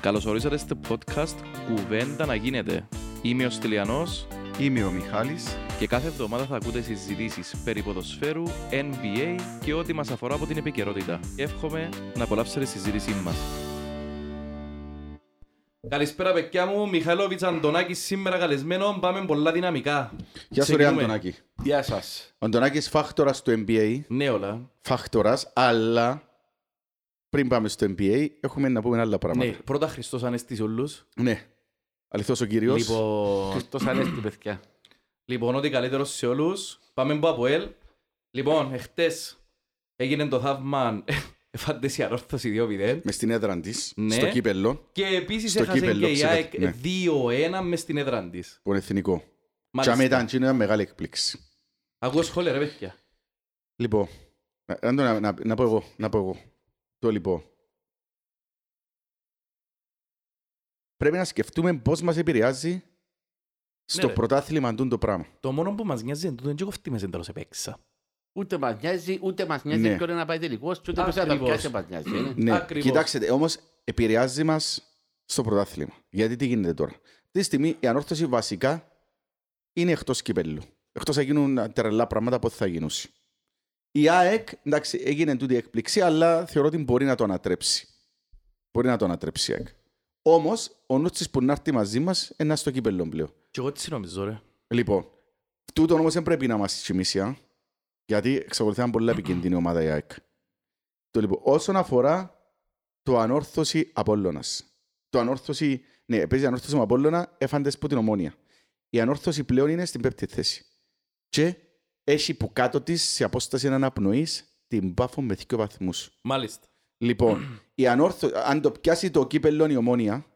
Καλώς ορίσατε στο podcast «Κουβέντα να γίνεται». Είμαι ο Στυλιανός Είμαι ο Μιχάλης. και κάθε εβδομάδα θα ακούτε συζητήσεις περί ποδοσφαίρου, NBA και ό,τι μας αφορά από την επικαιρότητα. Εύχομαι να απολαύσετε τη συζήτησή μας. Καλησπέρα παιδιά μου, Μιχαλόβιτς Αντωνάκης σήμερα καλεσμένο, πάμε πολλά δυναμικά. Γεια σου ρε Ξεκινούμε. Αντωνάκη. Γεια σας. Ο Αντωνάκης φάκτορας στο NBA. Ναι όλα. Φάκτορας, αλλά πριν πάμε στο NBA έχουμε να πούμε άλλα Ναι, πράγματα. πρώτα Χριστός Ανέστη όλους. Ναι. Αληθώς ο Κύριος. Λοιπόν, Χριστός Ανέστη, παιδιά. Λοιπόν, ό,τι καλύτερος σε όλους. Πάμε από ΑΠΟΕΛ. Λοιπόν, εχθές έγινε το θαύμα εφάντεση αρρώσταση 2-0. Μες στην έδρα της, Ναι. στο κύπελλο, Και επίσης Στο έχασε κύπελλο, και η ξεκα- ΑΕΚ ναι. 2-1 μες στην έδρα της. που είναι εθνικό. Και Μάλιστα. άμα ήταν εκείνο, ήταν μεγάλη εκπλήξη. Ακούω σχόλια ρε παιδιά. Λοιπόν, να, να, να, να πω εγώ, να πω εγώ. Το λοιπόν. Πρέπει να σκεφτούμε πώς μας επηρεάζει στο ρε. πρωτάθλημα τούτο το πράγμα. Το μόνο που μας νοιάζει είναι τούτο, είναι και κοφτή μέσα τέλος επέξα. Ούτε μας νοιάζει, ούτε μας νοιάζει Ναι. ποιον είναι να πάει τελικός, και ούτε ποιος θα το Ακριβώς. πιάσει μας νοιάζει. ε. Ναι, Ακριβώς. κοιτάξτε, όμως επηρεάζει μας στο πρωτάθλημα. Γιατί τι γίνεται τώρα. Αυτή τη στιγμή η ανόρθωση βασικά είναι εκτός κυπέλου. Εκτός θα γίνουν τρελά πράγματα που θα γίνουν. Η ΑΕΚ, εντάξει, έγινε τούτη η έκπληξη, αλλά θεωρώ ότι μπορεί να το ανατρέψει. Μπορεί να το ανατρέψει η ΑΕΚ. Όμως, ο νου τη που να έρθει μαζί μας είναι στο κύπελο πλέον. Και εγώ τι νομίζω ρε. Λοιπόν, τούτο όμως δεν πρέπει να μας τσιμήσει, α, γιατί εξακολουθεί να είναι πολύ επικίνδυνη η ομάδα η ΑΕΚ. Το λοιπόν, όσον αφορά το ανόρθωση Απόλλωνας. Το ανόρθωση, ναι, παίζει ανόρθωση με Απόλλωνα, έφαντες από την ομόνια. Η ανόρθωση πλέον είναι στην πέπτη θέση. Και έχει που κάτω της, σε απόσταση αναπνοής, την πάφο με δύο βαθμούς. Μάλιστα. Λοιπόν, η ανόρθω... αν το πιάσει το κύπελλο η ομόνια,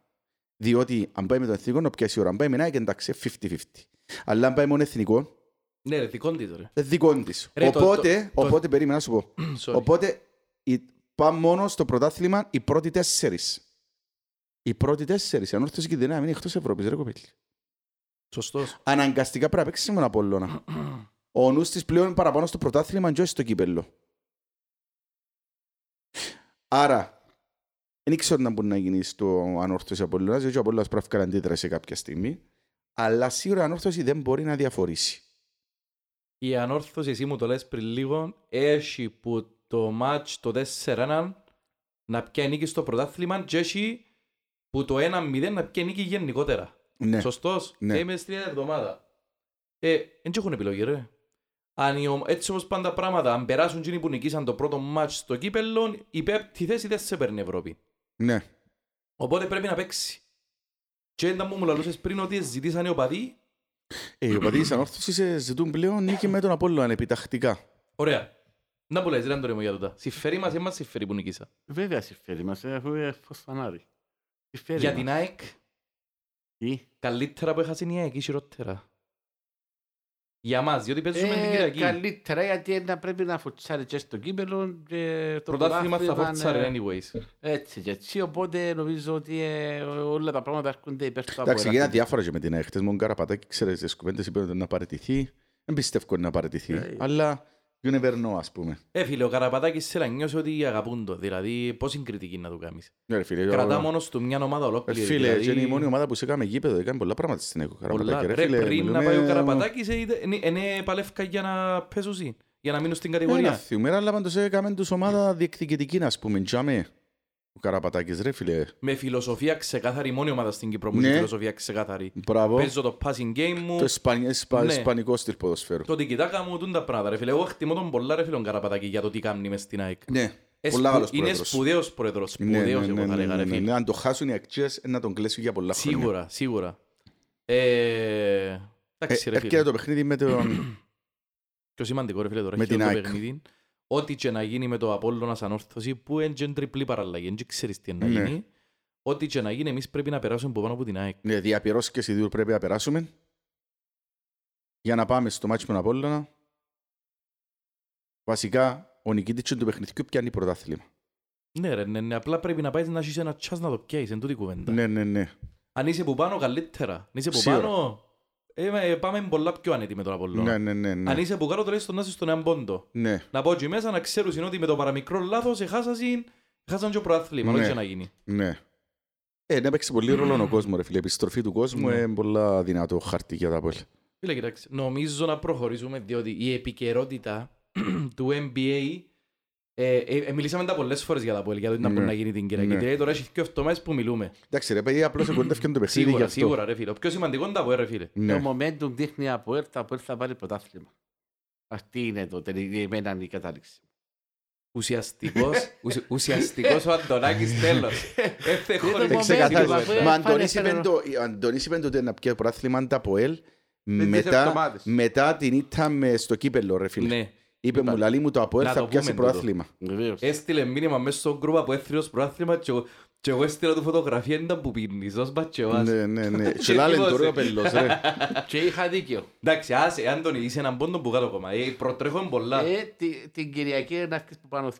διότι αν πάει με τον εθνικό, να πιάσει ώρα. Αν πάει με ένα, εντάξει, 50-50. Αλλά αν πάει μόνο εθνικό, Ναι ρε, δικό της ρε. είναι δικό της. Ρε, το- Οπότε, το- το- οπότε περίμενα να σου πω. Sorry. Οπότε, η, πάμε μόνο στο πρωτάθλημα οι πρώτοι τέσσερις. Οι πρώτοι τέσσερις. Η ανόρθωση και η δυνάμει είναι εκτός Ευρώπης, ρε κοπέλι. Σωστός. Αναγκαστικά πρέπει να παίξεις με τον Απόλλωνα. Ο νους της πλέον παραπάνω στο πρωτάθλημα και όχι στο κύπελλο. Άρα, δεν ξέρω να μπορεί να γίνει στο ανόρθωση Απόλλωνας, διότι ο Απόλλωνας πρέπει να βγάλει αντίδραση κάποια στιγμή, αλλά σίγουρα η ανόρθωση δεν μπορεί να διαφορήσει. Η ανόρθωση, εσύ μου το λες πριν λίγο, έχει που το μάτς το 4-1 να πιάνει νίκη στο πρωτάθλημα και έχει που το 1-0 να πιάνει νίκη γενικότερα. Ναι. Σωστός. Ναι. Είμαι στην εβδομάδα. Ε, δεν έχουν επιλογή ρε. Αν οι ομ- έτσι όπως πάνε τα πράγματα, αν περάσουν εκείνοι που νικήσαν το πρώτο μάτς στο κύπελλο, η πέπτη θέση δεν σε παίρνει η Ευρώπη. Ναι. Οπότε πρέπει να παίξει. Και ήταν που μου λαλούσες πριν ότι ζητήσαν οι οπαδοί, Ε, οι οπαδοί της ανόρθωσης ε, ζητούν πλέον νίκη με τον Απόλλωνα επιτακτικά. ωραία. Να που λες, ρε Αντώνη μου για τούτα. Συμφέρει μας ή μας συμφέρει που νικήσα. Βέβαια συμφέρει μας, ε, αφού είναι φως φανάρι. Συμφέρει Για μας. την ΑΕΚ, Τι; καλύτερα που έχασε η ΑΕΚ ή χειρότερα. Για μας, διότι παίζουμε την Ε, Κυριακή. Καλύτερα γιατί να πρέπει να φουτσάρει και στο κύπελο και το Πρωτάθλημα θα πρωτάθλημα, φορτσάρει ναι. anyways. Έτσι και έτσι, οπότε νομίζω ότι ε, όλα τα πράγματα έρχονται υπέρ του Εντάξει, Αποέλ. γίνανε διάφορα και με την ΑΕΚ. Χτες μόνο καραπατάκι, ξέρεις, τις κουβέντες είπε ότι να παραιτηθεί. Δεν πιστεύω να παραιτηθεί, Ε, αλλά you never know, ας πούμε. Ε, φίλε, ο Καραπατάκης σε να νιώσει ότι αγαπούν το. Δηλαδή, πώς είναι κριτική να του κάνεις. Ναι, ρε φίλε, Κρατά ο- μόνος του μια ομάδα Ε, ολόκληρη. Φίλε, δηλαδή, και είναι η μόνη ομάδα που σε έκαμε γήπεδο, έκανε πολλά πράγματα στην ΑΕΚ. ο πολλά. Καραπατάκη, Ρε, ρε φίλε, πριν να μιλούμε- πάει ο Καραπατάκης, ε, είδε- είναι- είναι παλεύκα για να πέσουν για να μείνουν στην Ε, κατηγορία. να θυμούμε, αλλά πάντως έκαμε τους ομάδα διεκδικητική, ας πούμε, τζάμε. Ο Καραπατάκης, ρε φίλε. Με φιλοσοφία ξεκάθαρη, η μόνη ομάδα στην Κύπρο που Ναι. έχει φιλοσοφία ξεκάθαρη. Μπράβο. Παίζω το passing game μου, Το ισπανι- ισπα- Ναι. ισπανικό στυλ ποδοσφαίρου. το τικιτάκα μου, τούν τα πράγματα. Ρε φίλε, εγώ χτιμώ τον πολλά ρε φίλε τον Καραπατάκη για το τι κάνει μες στην ΑΕΚ. Ναι, Ε, πολλά σπου- καλός Είναι πρόεδρος. σπουδαίος πρόεδρος, Ναι, ναι, σπουδαίος ναι, εγώ θα ναι, λέγα ρε ναι, ναι, φίλε. ναι. Αν το χάσουν οι αξίες, να τον κλέσουν για πολλά χρόνια. Σίγουρα, σίγουρα. Ε, Εντάξει Ε, ρε Έρχεται φίλε. το παιχνίδι με τον... Πιο σημαντικό ρε φίλε τώρα. Με έχει την το ΑΕΚ. Παιχνίδι. Ό,τι και να γίνει με το Απόλλωνας ανόρθωση που είναι και τριπλή παραλλαγή. Δεν ξέρεις τι είναι να Ναι. γίνει. Ό,τι και να γίνει εμείς πρέπει να περάσουμε από πάνω από την ΑΕΚ. Ναι, διαπυρώσεις και σιδήρου πρέπει να περάσουμε για να πάμε στο μάτσο με τον Απόλλωνα. Βασικά, ο νικητής του παιχνιδιού πιάνει πρωτάθλημα. Ναι ρε, ναι, ναι, απλά πρέπει να πάεις να έχεις ένα τσάς να το πιάσεις, εν τούτη κουβέντα. Ναι, ναι, ναι. Αν είσαι που πάνω, καλύτερα. Αν είσαι που Σίγουρα. πάνω, ε, ε, πάμε πολλά πιο άνετοι με τον Απόλλωνα. Ναι, ναι, ναι. ναι. Αν είσαι που κάτω, τουλάχιστον να είσαι στον έναν πόντο. Ναι, Να πω και μέσα να ξέρουν ότι με το παραμικρό λάθος έχασαν, έχασαν και ο προάθλημα, Ναι. ό,τι και να γίνει. ναι. Ε, να παίξει πολύ ρόλο ο κόσμος, ρε φίλε. Η επιστροφή του κόσμου Ναι. είναι πολλά δυνατό χαρτί για τα πόλη. Φίλε, κοιτάξτε, νομίζω να προχωρήσουμε διότι η επικαιρότητα του NBA ε, ε, ε, μιλήσαμε τα πολλές φορές για τα πόλη, για το τι να Ναι. μπορεί να γίνει την Κυριακή. Ναι. Δηλαδή τώρα έχει και εβδομάδες που μιλούμε. Εντάξει ρε παιδί, απλώς εγκοντεύκαν το παιχνίδι γι' Σίγουρα, αυτό. σίγουρα ρε φίλε. Ο πιο σημαντικό είναι τα πόλη ρε φίλε. Ναι. Το momentum δείχνει από έρθα, από έρθα πάρει πρωτάθλημα. Αυτή είναι το τελική, εμένα η κατάληξη. Ουσιαστικός, ουσι- ουσιαστικός ο Αντωνάκης τέλος. Έθε το χωρίς momentum, Ξεκαθάρισα. αφού Μα έφανε Αντώνης είπε φέρε- το- ο Αντώνης είπε ότι να πιει πρωτάθλημα τα ΠΟΕΛ τις μετά, εβδομάδες. μετά την ήττα με στο κύπελλο ρε φίλε. Ναι. Είπε Είπα. μου λαλή μου το ΑΠΟΕΛ Να θα το πιάσει πούμε τούτο. πρωτάθλημα. Βεβαίως. Έστειλε μήνυμα μέσα στο γκρουπ από έθριος πρωτάθλημα και εγώ- και εγώ έστειλα του φωτογραφία ήταν που πίνεις, ως μπατσεβάς. Ναι, ναι, ναι. Και λάλε τι το βάζει. ρε πελός ρε. Και είχα δίκιο. Εντάξει, άσε, Άντωνη, είσαι έναν πόντο που κάτω ακόμα. Ε, προτρέχω πολλά. Ε, τη- την Κυριακή να έρθεις που πάνω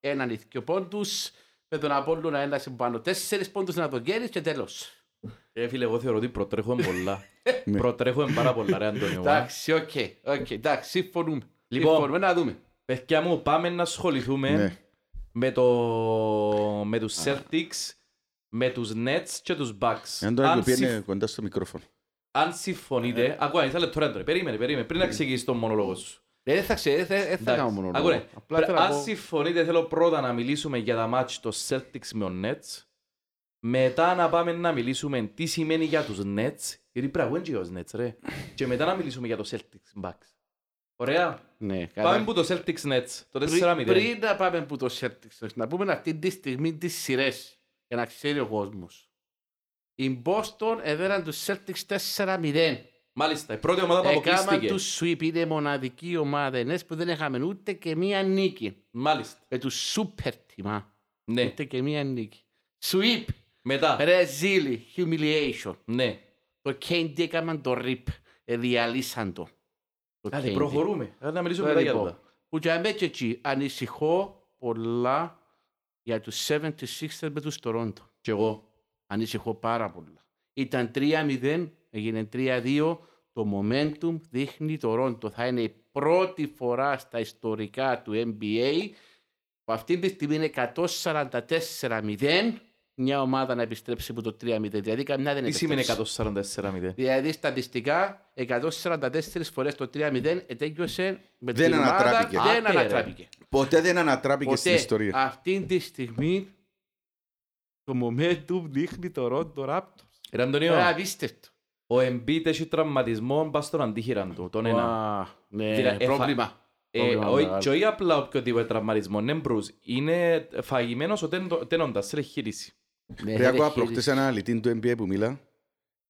έναν ή δυο πόντους, με τον Απόλλωνα ένα που πάνω τέσσερις πόντους να το κέρεις και τέλος. Ε, φίλε, εγώ θεωρώ ότι προτρέχω πολλά. Ναι. προτρέχω πάρα πολλά, ρε Αντώνιο. Εντάξει, OK, OK, εντάξει, συμφωνούμε. Λοιπόν. Συμφωνούμε να δούμε. Παιδιά μου, πάμε να ασχοληθούμε Ναι. με, το... με τους Celtics, με τους Nets και τους Bucks. Αν το Αν, πήγαινε συμφ- κοντά στο μικρόφωνο. αν συμφωνείτε... Ακούω, ένα λεπτό, ρε Άντωνη. Περίμενε, περίμενε, πριν να ξεκινήσεις τον μονόλογο σου. Ε, Δεν θα ξέρω, δεν δεν θα κάνω μόνο. Ακούνε, Απλά πρέ- θέλω να αν πω- συμφωνείτε θέλω πρώτα να μιλήσουμε για τα μάτς των Celtics με ο Nets. Μετά να πάμε να μιλήσουμε τι σημαίνει για τους Nets. Γιατί πρέπει να βγουν και για τους Nets ρε. Και μετά να μιλήσουμε για το Celtics Bucks. Ωραία. Ναι, Πάμε καλά. που το Celtics Nets. Το Πριν- 4-0. Πριν να πάμε που το Celtics, να πούμε αυτή τη στιγμή τις σειρές, για να ξέρει ο κόσμος. Η Boston έδεραν τους Celtics 4-0. Μάλιστα, η πρώτη ομάδα που Έκαναν αποκλείστηκε. τους sweep, είναι μοναδική ομάδα ενές που δεν είχαμε ούτε και μία νίκη. Μάλιστα. Με τους super τιμά. Ναι. Ούτε και μία νίκη. Sweep, Μετά. Ρεζίλη, humiliation. Ναι. Το KD έκαναν το rip, ε, διαλύσαν το. Το Άντε, KD. προχωρούμε. Άντε να μιλήσουμε Τώρα, μετά για λοιπόν, αυτά. Που για μένα και εκεί ανησυχώ πολλά για τους 76ers με τους Toronto. Και εγώ. Ανησυχώ πάρα πολλά. Ήταν 3-0, έγινε 3-2. Το momentum δείχνει Toronto. Θα είναι η πρώτη φορά στα ιστορικά του NBA που αυτή τη στιγμή είναι 144-0 μια ομάδα να επιστρέψει από το 3-0. Δηλαδή καμιά δεν Τι σημαίνει επιστρέψει. 144-0. Δηλαδή στατιστικά 144 φορές το 3-0 ετέγιωσε με Δεν την ομάδα, ανατράπηκε. Δεν Άτε, ρε. ανατράπηκε. Ποτέ δεν ανατράπηκε στην Ποτέ ιστορία. αυτή τη στιγμή το momentum δείχνει το Rondo Raptors. Ρε Είναι Αντωνίο, απίστευτο. ο Embiid έχει τραυματισμό πας στον αντίχειραν του. Τον ένα. Ουα, Ναι, Δηλαδή, πρόβλημα. Ε, Πρόβλημα όχι- μεγάλο. και όχι απλά οποιοδήποτε τραυματισμό, είναι μπρουζ. Είναι φαγημένος ο τέντο- τένοντας, σε χείριση. Ναι, Ρε δεν ακούω έχει προχτές ένα αλητή του NBA που μίλα.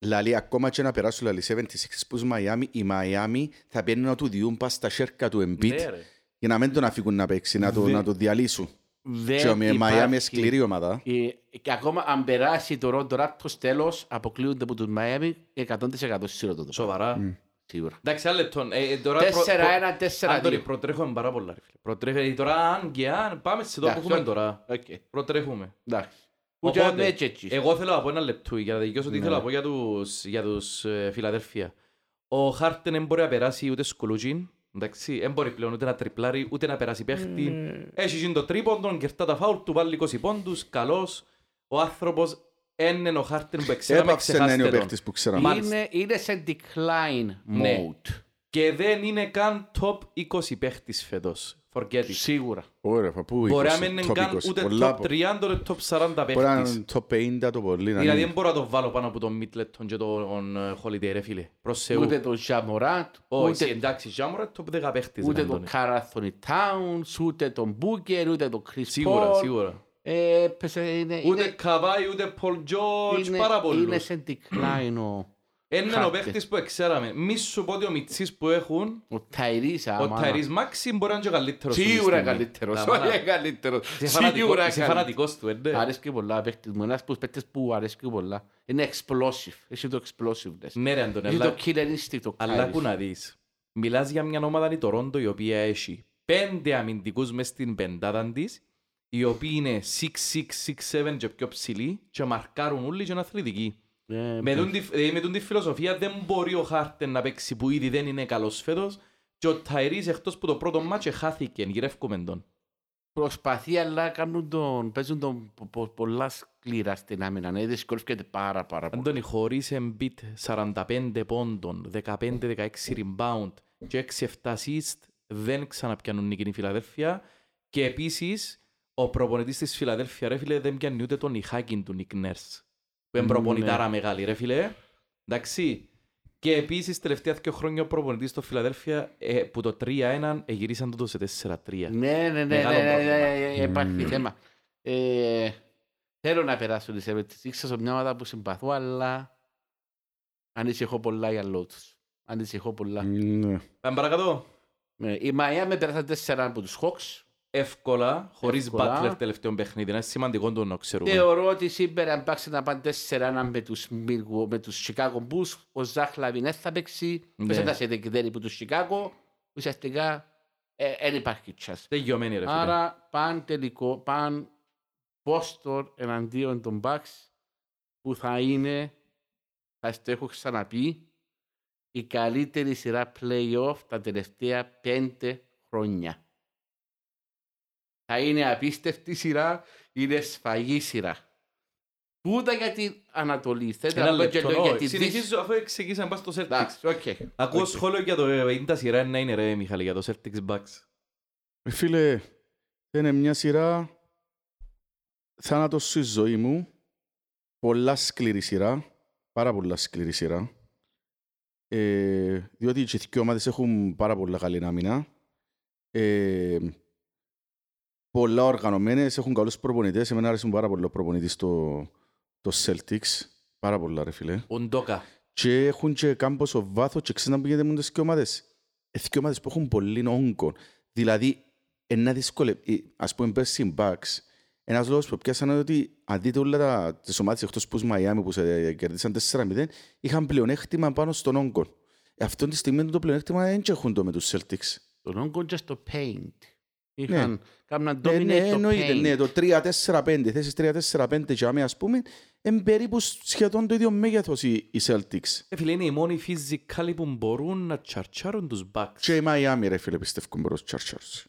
Λαλή ακόμα και να περάσουν λαλή 76 που Μαϊάμι, οι Μαϊάμι θα παίρνουν να του διούν πας στα σέρκα του Embiid Ναι, ρε. για να μην τον αφήκουν να παίξει, να το, Δε- να το διαλύσουν. Δεν Και ο Μαϊάμι είναι υπάρχει- σκληρή ομάδα. Ε, Και ακόμα αν περάσει το Rondo Raptors τέλος, αποκλείονται από τους Miami 100% σίγουρα το δω. Σοβαρά. Σίγουρα. Εντάξει, άλλο λεπτό. Ε, ε, τώρα προ- 4-1, προ- 4-2. Άντωνη, προτρέχουμε πάρα πολλά. ρε φίλε. Προτρέχουμε. Τώρα αν και αν, πάμε σε το που Εντάξει, έχουμε οκ. τώρα. Οκ, Προτρέχουμε. εντάξει. Που και αν Οπότε, έτσι έτσι. εγώ θέλω να πω ένα λεπτό για να δικαιώσω τι Ναι. θέλω να πω για τους, για τους ε, Φιλαδέλφια. Ο Χάρτεν δεν μπορεί να περάσει ούτε σκουλούτζιν, εντάξει, δεν μπορεί πλέον ούτε να τριπλάρει, ούτε να περάσει παίχτη. Έχει γίνει το τρίποντον, κερτά τα φάουλ του, βάλει 20 πόντους, καλός. Ο άνθρωπος είναι ο Χάρτεν που ξέραμε, Έπαψε να είναι ο ξεχάστε τον. παίχτης που ξέραμε. Μάλιστα. Είναι, είναι σε decline Ναι. mode. Και δεν είναι καν top 20 παίχτης φέτος. Forget it. Σίγουρα. Ωραία, πα, πού Μπορεί να 20, μην είναι top καν 20, ούτε πολλά top πο- 30, ούτε top 40 Μπορεί να παίχτης. είναι top 50 το πολύ. να Δηλαδή είναι. δεν μπορώ να το βάλω πάνω από τον Μίτλετον και τον ε, Holiday ρε φίλε. Προς Θεού. Ούτε τον Jamorant, Όχι, ούτε, εντάξει, Τζάμορα top 10 παίχτης. ούτε ρε, τον Αντώνη. Carl Anthony Towns, ούτε τον Booker, ούτε τον Chris Σίγουρα, Paul. σίγουρα. Ε, έπεσε, είναι, Ούτε είναι, Καβάη, ούτε Πολ Τζόρτζ, είναι, πάρα είναι πολλούς. σε decline ο, Είναι ο Χάρτες. παίχτης που ξέραμε. Μη σου πω ότι ο Μιτσής που έχουν, ο Tyrese. ο άμα- Ταϊρής Μάξι μπορεί να είναι και καλύτερος. αυτή τη Σίγουρα στιγμή. καλύτερος. Τα μάνα. Όχι καλύτερος. Είσαι φανατικό- Σίγουρα Είσαι καλύτερος. φανατικός του, ε, ναι. Αρέσκει πολλά παίχτης μου. Ένας από τους παίχτες που αρέσκει πολλά. Είναι explosive. Έχει το explosiveness. Ναι ρε Αντώνη, Έχει αλλά- το killer instinct το αλλά Kyrie. ακού να δεις. Μιλάς για μια ομάδα η Τορόντο η οποία έχει πέντε αμυντικούς μες στην πεντάδα της οι οποίοι είναι 6-6, 6-7 και πιο ψηλοί και μαρκάρουν όλοι και είναι αθλητικοί. Ε, Με τούν τη- ε, με τούν τη φιλοσοφία δεν μπορεί ο Χάρτεν να παίξει που ήδη δεν είναι καλός φέτος και ο Ταϊρής εκτός που το πρώτο μάτσο χάθηκε, γυρεύκουμε τον. Προσπαθεί αλλά κάνουν τον, παίζουν τον πο- πο- πολλά σκληρά στην άμυνα. Ναι, δυσκολεύεται πάρα πάρα πολύ. Αντώνη, χωρίς Embiid 45 πόντων, 15-16 rebound και 6-7 assist, δεν ξαναπιάνουν νίκη η Φιλαδέλφια. Και επίσης, ο προπονητής της Φιλαδέλφια, ρε φίλε, δεν πιάνει ούτε τον Ιχάκιν του Νικ Νέρς. Που είναι Ναι. προπονητάρα μεγάλη, ρε φίλε. Εντάξει. Και επίσης, τελευταία δύο χρόνια ο προπονητής στο Φιλαδέλφια, ε, που το 3-1 εγυρίσαν το σε 4-3. Ναι, ναι, ναι, ναι, Μεγάλο ναι, ναι, πρόβλημα. ναι, ναι, υπάρχει θέμα. Ε, θέλω να περάσω τις ευαιτησίες σε μια ομάδα που συμπαθώ, αλλά ανησυχώ πολλά για λόγους τους. Ανησυχώ πολλά. Ναι. Πάμε παρακάτω. Ε, Η Μαϊάμι πέρασαν τέσσερα από τους Hawks. Εύκολα, χωρίς Εύκολα. Butler τελευταίο παιχνίδι. Είναι σημαντικό το να ξέρουμε. Θεωρώ ότι σήμερα αν πάξει να πάνε τέσσερα με τους, Milwaukee- με τους Chicago Bulls, ο Ζαχ Λαβιν δεν θα παίξει, Ναι. μέσα τα σε δεκτέρι που τους Chicago, ουσιαστικά δεν υπάρχει chance. Τελειωμένη ρε φίλε. Άρα παν τελικό, παν Boston εναντίον των Bucks που θα είναι, θα στο έχω ξαναπεί, η καλύτερη σειρά play-off τα τελευταία πέντε χρόνια. Θα είναι απίστευτη σειρά, είναι σφαγή σειρά. Τούτα για την Ανατολή. Θέλω Ένα να πω και λεπτό. το για όχι. τη Δύση. Συνεχίζω αφού ξεκίνησαν να πας στο Celtics. Εντάξει, οκ. Ακούω οκ. σχόλιο για το ε, είναι τα σειρά να είναι ρε Μιχάλη για το Celtics Bucks. Ε, Φίλε, είναι μια σειρά θάνατος στη ζωή μου. Πολλά σκληρή σειρά. Πάρα πολλά σκληρή σειρά. Ε, διότι και οι δύο ομάδες έχουν πάρα πολλά καλή άμυνα. Ε, πολλά οργανωμένες, έχουν καλούς προπονητές. Εμένα αρέσουν πάρα πολλά προπονητής το, το Celtics. Πάρα πολλά ρε φίλε. Ο Ντόκα. Και έχουν και κάμποσο βάθος και ξέρουν να πηγαίνετε με τις δύο ομάδες. Ε, δύο ομάδες που έχουν πολύ όγκο. Δηλαδή, ένα δύσκολο, ας πούμε πέρσι οι Bucks, ένας λόγος που πιάσαν είναι ότι αν δείτε όλα τα, τις ομάδες εκτός που Μαϊάμι που σε κερδίσαν 4-0, είχαν πλεονέκτημα πάνω στον όγκο. Ε, αυτή τη στιγμή το πλεονέκτημα δεν έχουν το με τους Celtics. Τον όγκο και στο paint. Είχαν, κάμναν Ναι, dominate ναι, το εννοείται, paint. ναι, το 3-4-5, θέσεις 3-4-5 και άμε, ας πούμε, είναι περίπου σχεδόν το ίδιο μέγεθος οι, οι Celtics. Ε, φίλε, είναι οι μόνοι φυσικάλοι που μπορούν να τσαρτσάρουν τους Bucks. Και η Μαϊάμι, ρε φίλε, πιστεύω μπρος Chargers.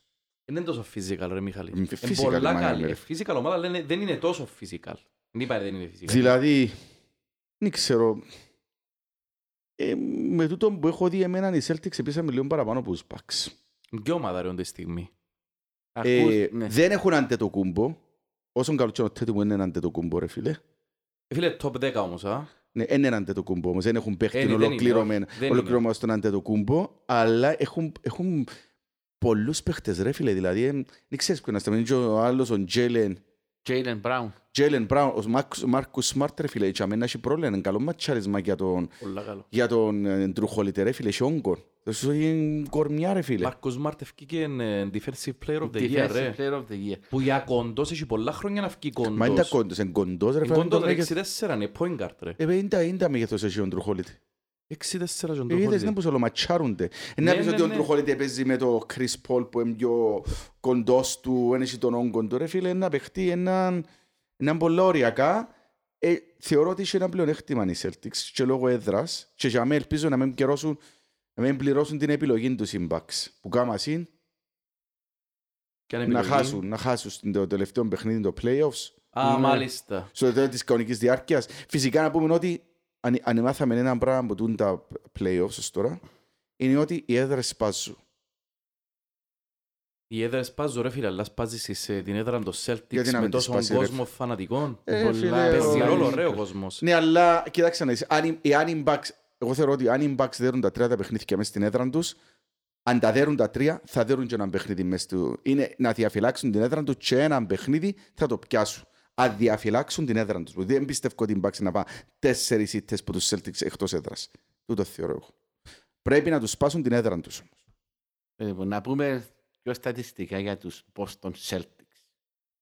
Δεν είναι τόσο physical ρε Μιχάλη. Μ, Είναι physical πολλά η Miami, καλή. ρε. Ε, Physical ομάδα λένε δεν είναι τόσο physical. Δεν είπα δεν είναι physical. Δηλαδή, δεν ξέρω, ε, με τούτο που έχω δει εμένα οι Celtics επίσης λίγο παραπάνω από τους Bucks. Και ομάδα ρε όντε στιγμή. Ε, Ακούς, ναι. Δεν έχουν αντετοκούμπο, όσον καλό και ο τέτοιο που είναι αντετοκούμπο ρε φίλε. Ε, φίλε, top 10 όμως, α. Ναι, δεν είναι αντετοκούμπο όμως, δεν έχουν παίχτη Ε, ναι, δεν είναι, ολοκληρωμένο όχι. Δεν είναι. ολοκληρωμένο στον αντετοκούμπο, αλλά έχουν, έχουν πολλούς παίχτες ρε φίλε, δηλαδή, ε, δεν ξέρεις ποιον να σταματήσει ο άλλος, ο Τζέλεν, Jalen Brown. Τζέλεν Μπράουν, ο Μάρκους- Μάρκους Σμάρτ ρε φίλε, και αμένα έχει πρόβλημα, είναι καλό ματσάρισμα για τον, Πολλά καλό. για τον ε, Drew Holiday, ρε φίλε, έχει όγκο. Το σου είναι κορμιά ρε φίλε. Μάρκος Μάρτ ευκήκε ε, Defensive Player of the Year, ρε. Defensive Player of the Year. Που για κοντός έχει πολλά χρόνια να βγει κοντός. Μα είναι τα κόντος, είναι κοντός ρε Είναι φίλε. κοντός το ρε, μέγεθος. 6-4 είναι point guard ρε. Ε, παι, είναι τα- είναι τα μέγεθος έχει ο Drew Holiday. 6-4 και Ε, Είδες να πως ολοματσάρονται. Ε, Να Ναι, πεις ναι, ότι ο ναι. Drew Holiday παίζει με το Chris Paul που είναι πιο κοντός του, δεν έχει τον όγκο του. Ρε φίλε, ένα παιχτή, έναν έναν πολλά οριακά. Ε, θεωρώ ότι είχε ένα πλεονέκτημα οι Celtics και λόγω έδρας και για μένα ελπίζω να μην, καιρώσουν, να μην πληρώσουν την επιλογή τους οι Bucks. Που κάμα είναι Κάνε να επιλογή; χάσουν, να χάσουν στο τελευταίο παιχνίδι το playoffs. Α, Ναι. μάλιστα. στο τέλος της κανονικής διάρκειας. Φυσικά να πούμε ότι αν, αν μάθαμε ένα πράγμα που τούν τα playoffs ως τώρα, είναι ότι οι έδρες σπάζουν. Οι έδρες σπάζουν ρε φίλε, αλλά σπάζεις σε την έδρα των Γιατί Celtics να με μην τις τόσο σπάσει, ρε. κόσμο φανατικών. Ε, Πολλά φίλε, Ε, Παίζει ο- ρόλο ο- ρε ο κόσμος. Ναι, αλλά κοιτάξτε να δεις, αν, οι- εάν οι Bucks, εγώ θεωρώ ότι αν οι Bucks δέρουν τα τρία τα παιχνίδια μέσα στην έδρα τους, αν τα δέρουν τα τρία, θα δέρουν και ένα παιχνίδι μέσα του. Είναι να διαφυλάξουν την έδρα τους και ένα παιχνίδι θα το πιάσουν. Αν διαφυλάξουν την έδρα τους. Δεν πιστεύω ότι οι Bucks να πάνε τέσσερις ήττες που τους Celtics εκτός έδρας. Τούτο θεωρώ εγώ. Πρέπει να τους σπάσουν την έδρα τους. όμως. Λοιπόν, να πούμε πιο στατιστικά για τους Boston Celtics.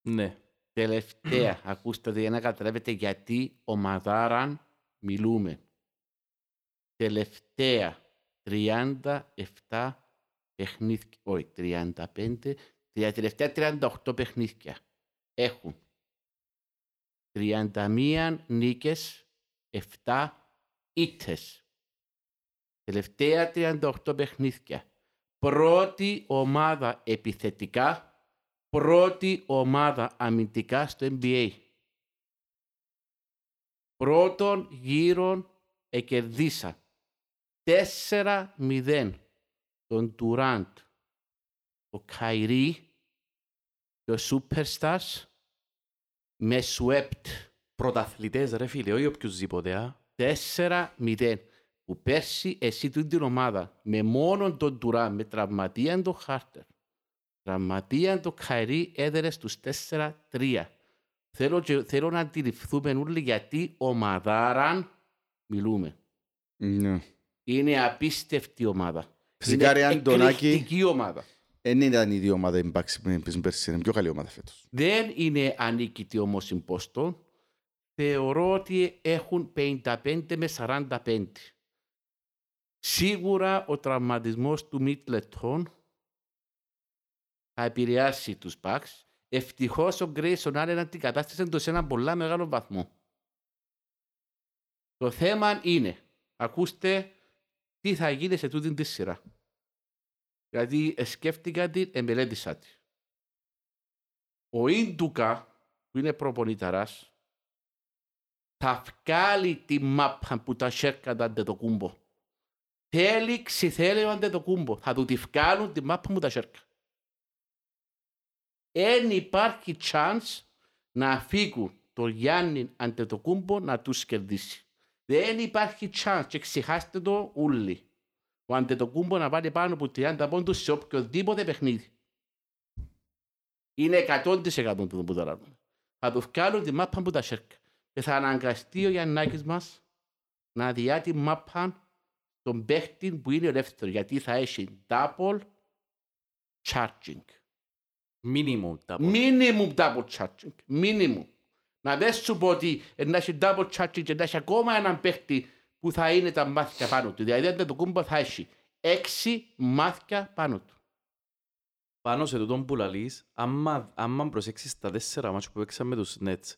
Ναι. Τελευταία, ακούστε για να καταλάβετε γιατί ομαδάραν μιλούμε. Τελευταία, 37 παιχνίδια, όχι 35, τα τελευταία 38 παιχνίδια έχουν 31 νίκες, 7 ήττες. Τελευταία 38 παιχνίδια. Πρώτη ομάδα επιθετικά, πρώτη ομάδα αμυντικά στο NBA. πρώτον γύρον εκερδίσαν 4-0 τον Τουράντ, ο Καϊρή και ο Superstars με swept Πρωταθλητές ρε φίλε, όχι οποιουσδήποτε. α. 4-0 που πέρσι εσύ τούτη την ομάδα με μόνον τον Τουράν, με τραυματίαν τον Χάρτερ, τραυματίαν τον Καϊρή έδερες στους 4-3. Θέλω, και- θέλω να αντιληφθούμε όλοι γιατί ομαδάραν μιλούμε. Ναι. Είναι απίστευτη ομάδα. Φυσικά, ρε, είναι Αντωνάκη. εκρηκτική ομάδα. Δεν ήταν η δύο ομάδα οι Bucks που παίζουν πέρσι, είναι πιο καλή ομάδα φέτος. Δεν είναι ανίκητη όμως η Boston. Θεωρώ ότι έχουν 55 με 45. Σίγουρα ο τραυματισμός του Μίτλετον θα επηρεάσει τους Bucks. Ευτυχώς ο Grayson Allen αντικατάστησε το σε έναν πολλά μεγάλο βαθμό. Το θέμα είναι, ακούστε τι θα γίνει σε τούτη τη σειρά. Γιατί ε, σκέφτηκα την, εμελέτησα την. Ο Ίντουκα, που είναι προπονηταράς, θα βγάλει τη μάπα που τα σέρκαντα αντε το κούμπο. Θέλει, ξηθέλει ο αντε το κούμπο. Θα του τη βγάλουν τη μάπα που τα σέρκα. Εν υπάρχει chance να φύγουν το Γιάννη αντε το κούμπο να τους κερδίσει. Δεν υπάρχει chance και ξεχάστε το ούλοι. Ο Αντετοκούμπο να βάλει πάνω από 30 πόντους σε οποιοδήποτε παιχνίδι. Είναι 100% που που το λέμε. Θα του βγάλουν τη μάπα που τα σέρκα. Και θα αναγκαστεί ο Γιαννάκης μας να διά τη μάπα στον παίχτη που είναι ελεύθερο. Γιατί θα έχει double charging. Minimum τα πω. Minimum double charging. Minimum. Να δεν σου πω ότι να έχει double charging και να έχει ακόμα έναν παίχτη που θα είναι τα μάθηκια πάνω του. Δηλαδή αν το κούμπο θα έχει έξι μάθηκια πάνω του. Πάνω σε τούτον που λαλείς, άμα, άμα προσέξεις τα τέσσερα μάτια που παίξαμε με τους Nets,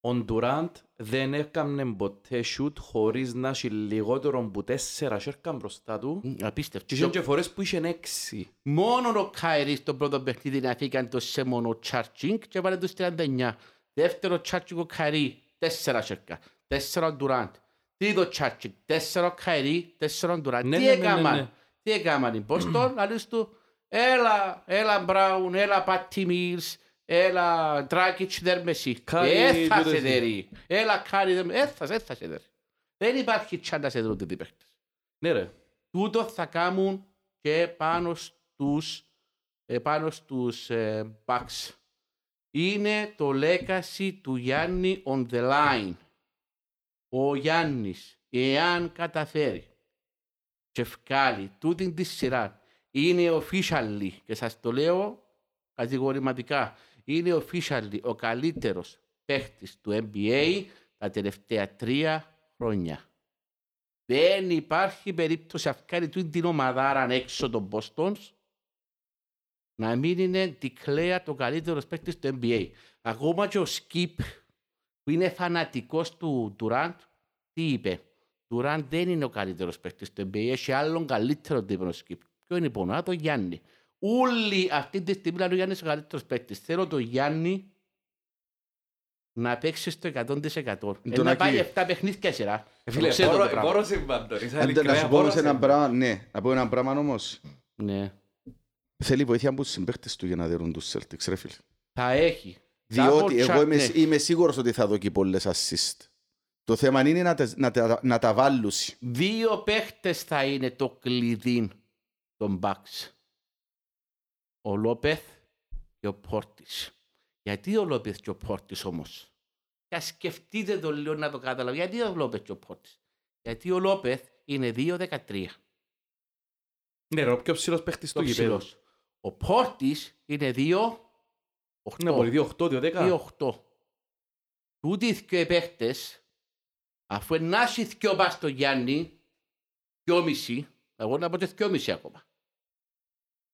ο Ντουράντ δεν έκανε ποτέ shoot χωρίς να έχει λιγότερο από τέσσερα σέρκα μπροστά του Μ, Απίστευτο. και είχαν και φορές που είχε έξι. Μόνο ο Κάιρι στο πρώτο παιχνίδι να φύγαν το σε μόνο charging και βάλε τους 39. Δεύτερο charging ο Κάιρι, τέσσερα σέρκα. Τέσσερα ο Ντουράντ. Τρίτο charging, τέσσερα ο Κάιρι, τέσσερα ο Ντουράντ. Ναι, Τι ναι, ναι, ναι, έκαναν, ναι. τι έκαναν οι Boston, λαλείς του, έλα, έλα Μπράουν, έλα Πάτι Μίλς, έλα Τράκιτς δέρμεση. Κάρι, Έθα τούτες. σε δέρει. Έλα Κάρι δέρμεση. Έθα, έθα σε δέρει. Δεν υπάρχει τσάντας σε δέρουν παίχτες Ναι ρε. τούτο θα κάνουν και πάνω στους, ε, πάνω στους ε, Bucks. Είναι το legacy του Γιάννη on the line. Ο Γιάννης, εάν καταφέρει και βγάλει τούτη τη σειρά, είναι officially, και σας το λέω κατηγορηματικά, είναι officially ο καλύτερος παίχτης του NBA τα τελευταία τρία χρόνια. Δεν υπάρχει περίπτωση αυκάρι του την ομαδάρα έξω των Bostons να μην είναι declare το καλύτερο παίκτης του NBA. Ακόμα και ο Skip που είναι φανατικός του Durant, τι είπε; Durant δεν είναι ο καλύτερος παίκτης του NBA, έχει άλλον καλύτερο τύπο ο Skip. Ποιο είναι πονά, το Γιάννη. Όλοι αυτή τη στιγμή λένε ο Γιάννης ο καλύτερος παίκτης. Θέλω το Γιάννη να παίξει στο 100%. Ε, να Ακή. πάει 7 παιχνίδια σειρά. Ε, Φίλε, Ξέρω το βόρο- πράγμα. βόρος εμπάντορης, Αν ειλικρινά, να σου πω βόρος όμως ένα εμπάντορης. πράγμα, ναι, να πω ένα πράγμα όμως. Ναι. Θέλει βοήθεια από τους συμπαίχτες του για να δερούν τους Celtics, ρε φίλε. Θα έχει. Διότι Double εγώ check, είμαι, ναι. είμαι σίγουρος ότι θα δω και πολλές assist. Το θέμα είναι να, τα- να, τα- να τα βάλουν. Δύο παίχτες θα είναι το κλειδί των Bucks. Ο Λόπεθ και ο Πόρτις. Γιατί ο Λόπεθ και ο Πόρτις όμως; Και σκεφτείτε το λίγο να το καταλάβει. Γιατί ο Λόπεθ και ο Πόρτις; Γιατί ο Λόπεθ είναι 2-13. Ναι ρε, ο πιο ψηλός παίχτης Το του γηπέδου. Ψηλός. Ο Πόρτις είναι 2-8. Ναι, μπορεί 2-8, 2-10. 2-8. Τούτοι οι δυο παίχτες, αφού ενάσει δυο πας στο Γιάννη, δυόμιση, εγώ να πω και δυόμιση ακόμα.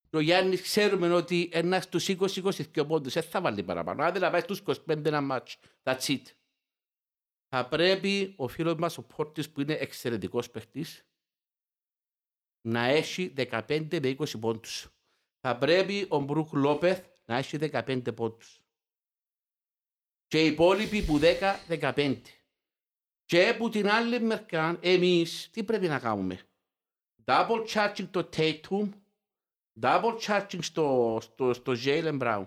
Και ο Γιάννης ξέρουμε ότι ένας στους 20-22 πόντους δεν θα βάλει παραπάνω. Άντε να πάει στους 25 ένα μάτς. That's it. Θα πρέπει ο φίλος μας ο Πόρτης που είναι εξαιρετικός παίχτης να έχει 15 με 20 πόντους. Θα πρέπει ο Μπρουκ Λόπεθ να έχει 15 πόντους. Και οι υπόλοιποι που 10-15. Και από την άλλη μεριά, εμείς τι πρέπει να κάνουμε; Double charging το Tatum, double charging στο, στο, στο Jalen Brown.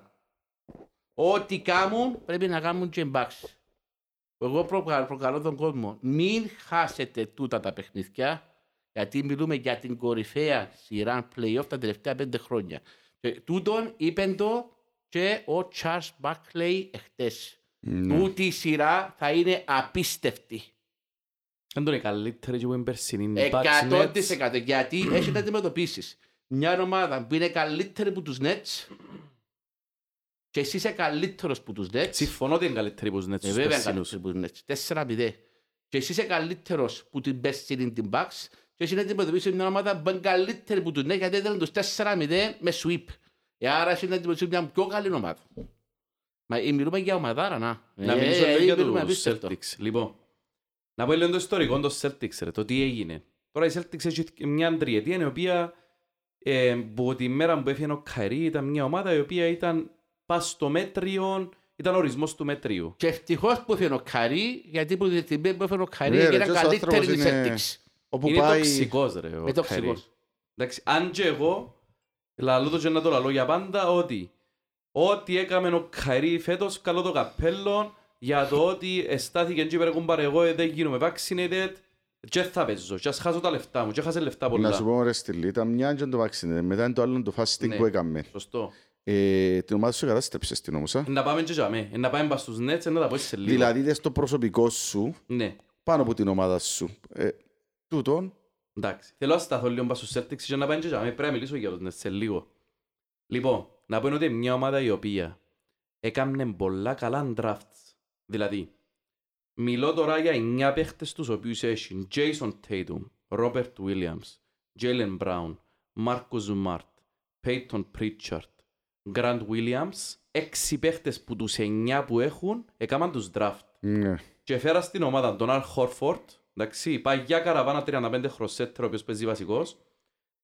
Ό,τι κάνουν πρέπει να κάνουν και μπάξ. Εγώ προκαλώ, προκαλώ τον κόσμο. Μην χάσετε τούτα τα παιχνίδια, γιατί μιλούμε για την κορυφαία σειρά play-off τα τελευταία πέντε χρόνια. Και τούτον είπε το και ο Charles Barkley εχθές. Ναι. Τούτη η σειρά θα είναι απίστευτη. Δεν τον είναι καλύτερη και που είναι περσινή. Bucks, Nets. 100% γιατί έχει να αντιμετωπίσεις μια ομάδα που είναι καλύτερη από τους Nets και εσύ είσαι καλύτερος από τους Nets. Συμφωνώ ότι είναι καλύτερη που τους Nets Ε, τους βέβαια περσινούς. καλύτερη από τους Nets. 4-0. Και εσύ είσαι καλύτερος που την περσινή την Bucks και εσύ να αντιμετωπίσεις μια ομάδα που είναι καλύτερη από τους Nets γιατί έδιναν τους 4-0 με sweep. Ε, άρα εσύ να αντιμετωπίσεις μια πιο καλή ομάδα. Μα ε, μιλούμε για ομαδάρα, να. Να Ε, μιλήσω ε, λίγο για μιλούμε τους απίστευτο. Celtics. Λοιπόν, να πω λίγο το ιστορικό των Celtics, ρε, το τι έγινε. Τώρα οι Celtics έχει μια τριετία η οποία ε, που τη μέρα που έφυγε ο Καϊρή ήταν μια ομάδα η οποία ήταν πας στο μέτριο, ήταν ορισμός του μέτριου. Και ευτυχώς που έφερε ο Καρί, γιατί που την στιγμή που έφερε ο Καρί Ναι, ρε, έγινε και ως καλύτερη άνθρωπος της είναι- Celtics. Όπου είναι πάει... τοξικός ρε ο Είναι Καϊρή. τοξικός. Εντάξει, αν και εγώ, λαλώ το και να το λαλώ για πάντα, ότι ό,τι έκαμε ο Καϊρή φέτος, καλό το καπέλο, για το ότι εστάθηκε και είπε κουμπάρε εγώ ε, δεν γίνομαι vaccinated και θα παίζω και ας χάσω τα λεφτά μου και χάσε λεφτά πολλά. Να σου πω ρε στυλί, ήταν μια και το vaccine, μετά είναι το άλλο το fasting Ναι. που έκαμε. Σωστό. Ε, την ομάδα σου κατάστρεψες την όμως, α. Να πάμε και για μέ. Να πάμε πας στους Nets, να τα πω σε λίγο. Δηλαδή είδες το προσωπικό σου Ναι, πάνω από την ομάδα σου. Ε, τούτον, εντάξει. Θέλω να σταθώ λίγο πας στους Celtics και να πάμε και για μέ. Πρέπει να μιλήσω για τους Nets σε λίγο. Λοιπόν, να πω είναι ότι είναι μια ομάδα η οποία έκαμνε πολλά καλά drafts. Δηλαδή, μιλώ τώρα για 9 παίχτες τους οποίους έχει Jason Tatum, Robert Williams, Jalen Brown, Marcus Smart, Peyton Pritchard, Grant Williams, έξι παίχτες που τους 9 που έχουν έκαναν τους draft. ναι. Και φέρα στην ομάδα τον Αλ Χόρφορτ, εντάξει, παγιά καραβάνα 35 χροσέτερο, ο οποίος παίζει βασικός.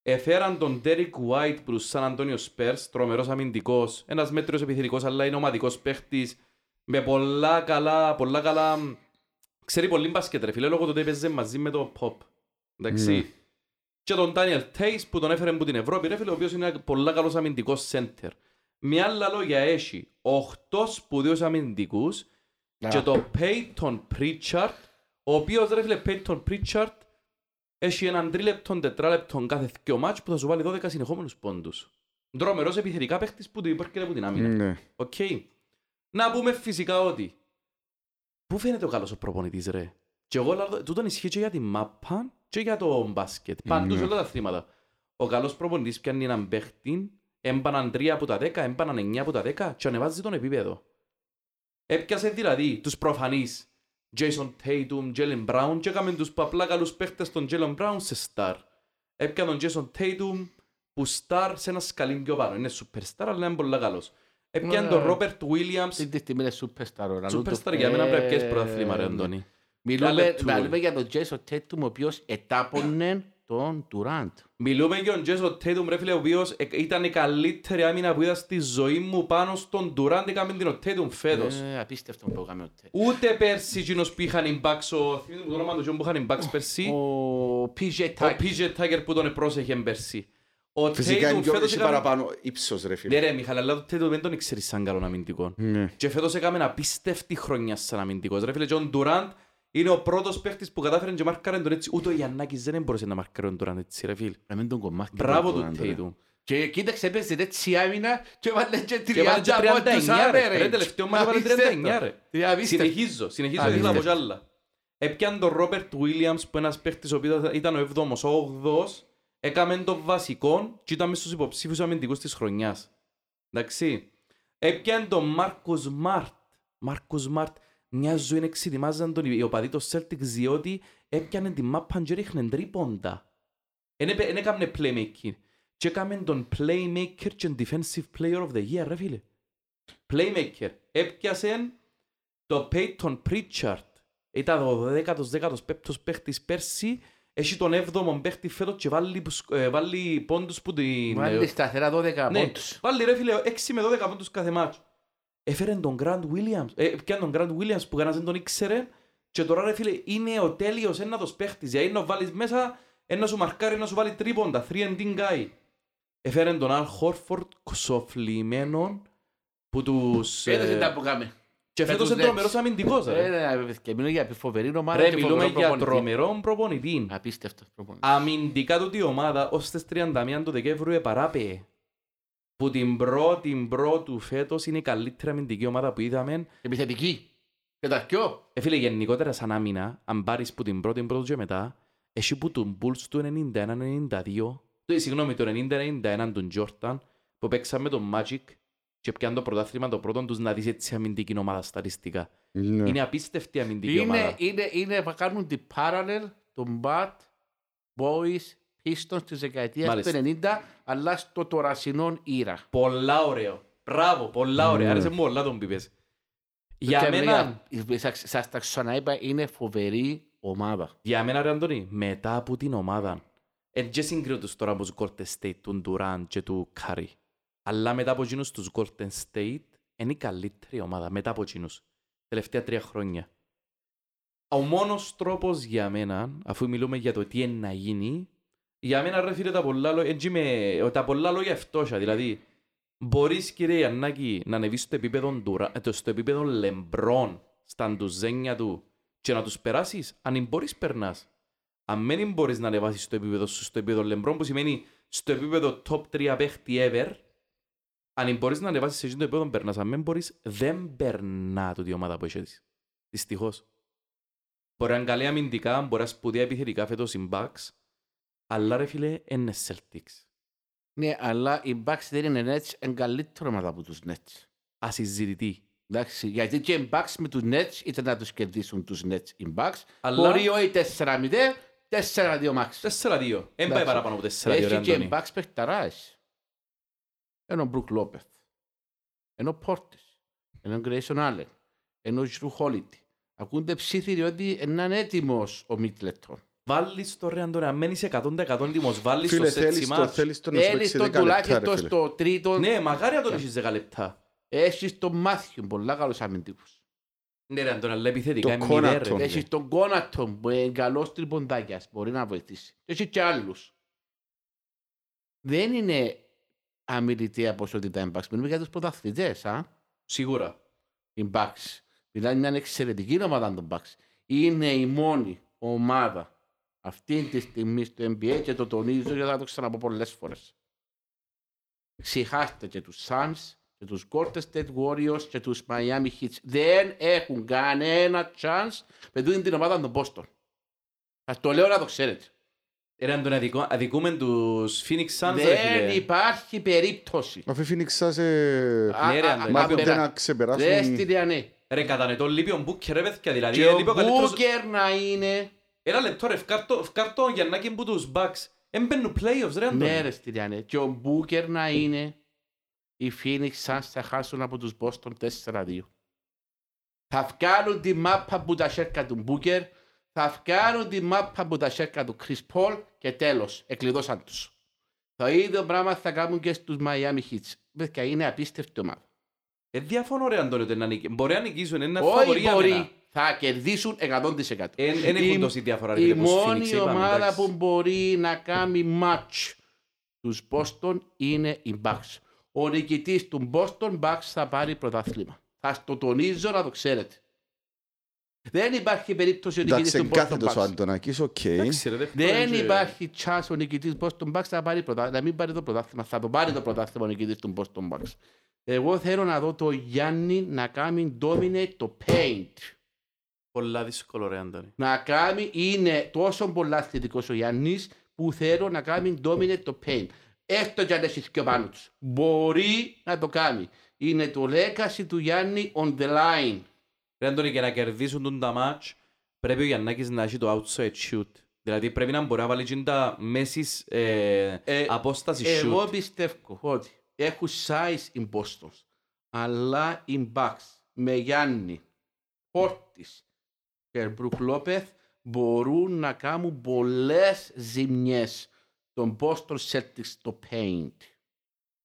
Εφέραν τον Ντέρικ White προς τους Σαν Αντώνιο Σπέρς, τρομερός αμυντικός, ένας μέτριος επιθετικός, αλλά είναι ομαδικός παίχτης, με πολλά καλά, πολλά καλά, ξέρει πολύ μπάσκετ ρε φίλε, λόγω του ότι έπαιζε μαζί με το pop, εντάξει. Ναι. Και τον Daniel Tays που τον έφερε από την Ευρώπη, ρε φίλε, ο οποίος είναι ένα πολλά καλός αμυντικός center. Με άλλα λόγια έχει 8 σπουδαίους αμυντικούς και το Peyton Pritchard, ο οποίος ρε φίλε Peyton Pritchard έχει έναν τρίλεπτον, τετράλεπτον κάθε δυο μάτς που θα σου βάλει 12 συνεχόμενους πόντους. Τρομερός επιθετικά παίχτης που του υπέρχεται από την άμυνα. ναι. Οκ. Να πούμε φυσικά ότι πού φαίνεται ο καλός ο προπονητής ρε; Και εγώ λέω, τούτον ισχύει και για τη μάπα και για το μπάσκετ. Παντού σε όλα τα αθλήματα. Ο καλός προπονητής πιάνει έναν παίχτη, έμπαναν 3 από τα 10, έμπαναν 9 από τα 10 και ανεβάζει τον επίπεδο. Έπιασε δηλαδή τους προφανείς Jason Tatum, Jaylen Brown και έκαμε τους απλά καλούς παίχτες των Jaylen Brown σε star. Έπιανε τον Jason Tatum που star σε ένας σκαλί πιο πάνω. Είναι superstar αλλά είναι πολύ καλός. Έπιανε τον Ναι. Robert Williams, Αυτή τη στιγμή είναι superstar. ο Ρανούτο. superstar για μένα πρέπει να πιέσεις Ε, πρωταθλήμα ρε ναι. Αντώνη. Μιλούμε, Λάλε του. μιλούμε για τον Jason Tatum, ο οποίος ετάπονε τον Durant. Μιλούμε για τον Jason Tatum ρε φίλε ο οποίος ε, ήταν η καλύτερη άμυνα που είδα στη ζωή μου πάνω στον Durant έκαμε την ο Tatum φέτος. Ε, απίστευτο που έκαμε ο Tatum. Ούτε πέρσι εκείνος που είχαν οι Bucks, ο θυμίζεις μου το όνομα του John που είχαν οι Bucks πέρσι, Ο PJ ο Tucker. PJ Tucker που τον πρόσεχε πέρσι. Ο Φυσικά είναι Tatum πιο φέτος έχει έκαμε... παραπάνω ύψος ρε Ναι φίλε. ρε Μιχάλη, αλλά το Tatum δεν τον ξέρεις σαν καλόν αμυντικό. Ναι. Και φέτος έκαμε απίστευτη χρονιά σαν αμυντικός. Ρε φίλε, και ο Durant είναι ο πρώτος παίχτης που κατάφερε και μάρκαρε τον έτσι. Ούτε ο Γιαννάκης δεν μπορούσε να μάρκαρε τον Durant έτσι ρε φίλε. Να μην τον κομμάτι. Μπράβο τον του Durant, ρε. Tatum. Και κοίταξε, έπαιζε έτσι άμυνα και έβαλε και Και έβαλε και 30 πόντους 39 ρε. average. Ρε τελευταίο μάτι έβαλε 39 ρε. Τι απίστευτο. Συνεχίζω, συνεχίζω, ήθελα από κι άλλα. Έπιαν τον Ρόπερτ Williams που ένας παίχτης ο οποίος ήταν ο 7ος, ο 8ος, έκαμε το βασικό και ήταν μες στους υποψήφιους αμυντικούς της χρονιάς. Εντάξει. Έπιαν τον Μάρκος Σμαρτ. Μάρκος Σμαρτ, μια ζωή εξετοιμάζαν τον οι οπαδοί των Celtics διότι έπιανε την μάπα και ρίχνε τρίποντα. Δεν έκαμε playmaking. Και έκαμε τον playmaker και defensive player of the year, ρε φίλε. Playmaker. Έπιασε το Peyton Pritchard. Ήταν ο 10ος-15ος παίχτης πέρσι. Έχει τον 7ο παίχτη φέτος και βάλει, που- ε, βάλει πόντους που την... Βάλει σταθερά 12 Ναι, πόντους. βάλει ρε φίλε 6 με 12 πόντους κάθε μάτς. Έφερε τον Grant Williams. Ε, πιάνε τον Grant Williams που κανένας δεν τον ήξερε Και τώρα ρε φίλε, είναι ο τέλειος ένατος παίχτης. Γιατί να βάλεις μέσα, ένα σου μαρκάρει, να σου βάλει τρίποντα, 3 guy. Έφερε τον Αλ Χόρφορντ ξοφλημένον που τους... Είδες ε, τα που κάμε. Και με φέτος τους είναι Nets. τρομερός αμυντικός. ρε. Ε, ρε, Και μιλούμε για φοβερή ομάδα Ρε, και μιλούμε φοβερό για προπονητή. τρομερό προπονητή. Απίστευτος προπονητής. Αμυντικά του η ομάδα ως τις 31 του Δεκέμβρου επαράπαιε. Που την πρώτη, την πρώτη φέτος είναι η καλύτερη αμυντική ομάδα που είδαμε. Επιθετική. Και τα δυο. Ε, φίλε, γενικότερα σαν άμυνα, αν πάρεις που την πρώτη, πρώτη και μετά, έχει που τον Bulls του 91-92, το- συγγνώμη, το 90-91 τον Jordan, που παίξαμε με τον Magic και πιάνε το πρωτάθλημα το πρώτο τους να δεις έτσι αμυντική ομάδα στατιστικά. Ναι. Είναι απίστευτη αμυντική Είναι, ομάδα. είναι, είναι, θα κάνουν την parallel των Bad Boys Pistons της δεκαετίας του Μάλιστα. 90, αλλά στο τωρασινό ήρα. Πολλά ωραίο. Μπράβο, πολλά ωραίο. Ναι. Άρεσε μου πολλά τον πίπες. Για Και μένα, μιλά- σας- Σας τα ξαναείπα, είναι φοβερή ομάδα. Για μένα ρε Αντώνη, μετά από την ομάδα, εν και συγκρίνω τους τώρα από τους Golden State, του Durant και του Curry, αλλά μετά από εκείνους τους Golden State, είναι η καλύτερη ομάδα, μετά από εκείνους, τελευταία τρία χρόνια. Ο μόνος τρόπος για μένα, αφού μιλούμε για το τι είναι να γίνει, για μένα ρε φίλε τα πολλά λόγια, έτσι με, τα πολλά λόγια φτώχεια, δηλαδή, μπορείς κύριε Ιαννάκη να ανεβείς στο επίπεδο, Dura- ε, το- στο επίπεδο Λεμπρόν, στα ντουζένια του και να τους περάσεις, αν μπορείς περνάς. Αν δεν μπορείς να ανεβάσεις το επίπεδο σου στο επίπεδο Λεμπρόν, που σημαίνει στο επίπεδο top 3 παίχτη ever, αν μπορείς να ανεβάσεις σε εκείνο το επίπεδο περνάς, αν δεν μπορείς, δεν περνά τούτη η ομάδα που έχεις. Δυστυχώς. Μπορεί να είναι καλή αμυντικά, μπορεί να είναι σπουδαία επιθετικά φέτος οι Bucks, αλλά ρε φίλε, είναι Celtics. Ναι, αλλά οι Bucks δεν είναι Nets, είναι καλύτερη ομάδα από τους Nets. Ασυζητητή. Εντάξει, γιατί και οι Bucks με τους Nets ήταν να τους κερδίσουν τους Nets οι Bucks. Αλλά- Μπορεί όχι 4-0, 4-2 max. 4-2. Εν πάει Εντάξει. παραπάνω από 4-2, ρε Έχει και οι Αντώνη. Bucks παιχταράς. Ενώ ο Μπρουκ Λόπεθ. Ενώ ο Πόρτες. Ενώ ο Γκρέισον Άλεν. Ενώ ο Τζρου Χόλιτι. Ακούνται ψήθυροι ότι είναι έτοιμος ο Μίτλετον. Βάλεις το ρε Αντώνη, αν μένεις 100% έτοιμος, βάλεις το Φίλε, σε θέλεις έτσι το, μάτς. θέλεις το να σου Θέλεις παίξει τον 10 λεπτά, ρε τουλάχιστον φίλε. στο τρίτο. Ναι, μακάρι να τον έχεις 10 λεπτά. Έχεις τον Μάθιου, πολλά καλούς αμυντικούς. Ναι ρε Αντώνη, αλλά επιθετικά Το είναι μηδέν, ρε, Κόνατον. φίλε. Έχεις τον Κόνατον που είναι καλός τριποντάκιας, μπορεί να βοηθήσει. Και Έχεις και άλλους. Δεν είναι αμιλητή ποσότητα οι Bucks. Μιλούμε για τους πρωταθλητές, α. Σίγουρα. Οι Bucks. Μιλάμε μια εξαιρετική ομάδα των Bucks. Είναι η μόνη ομάδα αυτή τη στιγμή στο NBA και το τονίζω γιατί θα το ξαναπώ πολλές φορές. Ξεχάστε και τους Suns και τους Golden State Warriors και τους Miami Heat. Δεν έχουν κανένα chance με τούτη την ομάδα των Boston. Θα το λέω να το ξέρετε. Ρε Αντώνη, αδικο- αδικούμε τους Phoenix Suns, ρε Δεν φίλε. υπάρχει περίπτωση. Αφού η Phoenix σας ε, Α, Ναι, ρε, α, Αντώνη. α, μάθονται πέρα. να Δες ξεπεράσουν... τη ναι. Ρε κατανετό λείπει ο Μπούκερ ρε παιδιά, δηλαδή Και ο λείπει ο καλύτερος... Μπούκερ να είναι Ένα λεπτό ρε, φκάρτο φκάρτο Γιαννάκη που τους Bucks. Έμπαινουν playoffs ρε Αντώνη. Ναι, ρε Στυλιανέ. Και ο Μπούκερ να είναι οι Phoenix Suns θα χάσουν από τους Boston 4-2. Θα βγάλουν τη μάπα που τα σέρκα του Μπούκερ, θα βγάλουν τη μάπα που τα σέρκα του Chris Paul και τέλος, εκλειδώσαν τους. Το ίδιο πράγμα θα κάνουν και στους Miami Heats. Παιδιά, είναι απίστευτη ομάδα. Ε, διαφωνώ ρε Αντώνη ότι να νικ- μπορεί να νικήσουν, είναι Όχι φαβορή για μένα. Μπορεί, θα κερδίσουν 100%. Εν εν Η- έχουν τόση διαφορά ρε Η φίλε, πως μόνη Phoenix, είπαμε, ομάδα εντάξει. που μπορεί να κάνει match τους Boston είναι οι Bucks. Ο νικητής του Boston Bucks θα πάρει πρωτάθλημα. Θα το τονίζω να το ξέρετε. Δεν υπάρχει περίπτωση ο νικητής Εντάξει, του Boston εγκάθετος ο Bucks. Αντωνακής, οκ. Εντάξει, ρε, δέχομαι Δεν και- υπάρχει chance ο νικητής Boston Bucks να πάρει πρωτάθλημα. Να μην πάρει το πρωτάθλημα. Θα το πάρει το πρωτάθλημα ο νικητής του Boston Bucks. Εγώ θέλω να δω το Γιάννη να κάνει dominate το paint. Πολλά δύσκολο ρε Αντώνη. να κάνει, είναι τόσο πολλά θετικός ο Γιάννης που θέλω να κάνει dominate το pain. Έστω κι αν έχει και πάνω τους. Μπορεί να το κάνει. Είναι το legacy του Γιάννη on the line. Ρε Αντώνη, και να κερδίσουν τον τα μάτς, πρέπει ο Γιαννάκης να έχει το outside shoot. Δηλαδή πρέπει να μπορεί να βάλει και τα μέσης ε, Ε, απόσταση Εγώ shoot. πιστεύω ότι έχουν size οι Boston, αλλά οι Bucks με Γιάννη, Πόρτις και Μπρουκ Λόπεθ μπορούν να κάνουν πολλές ζημιές των Boston Celtics στο paint.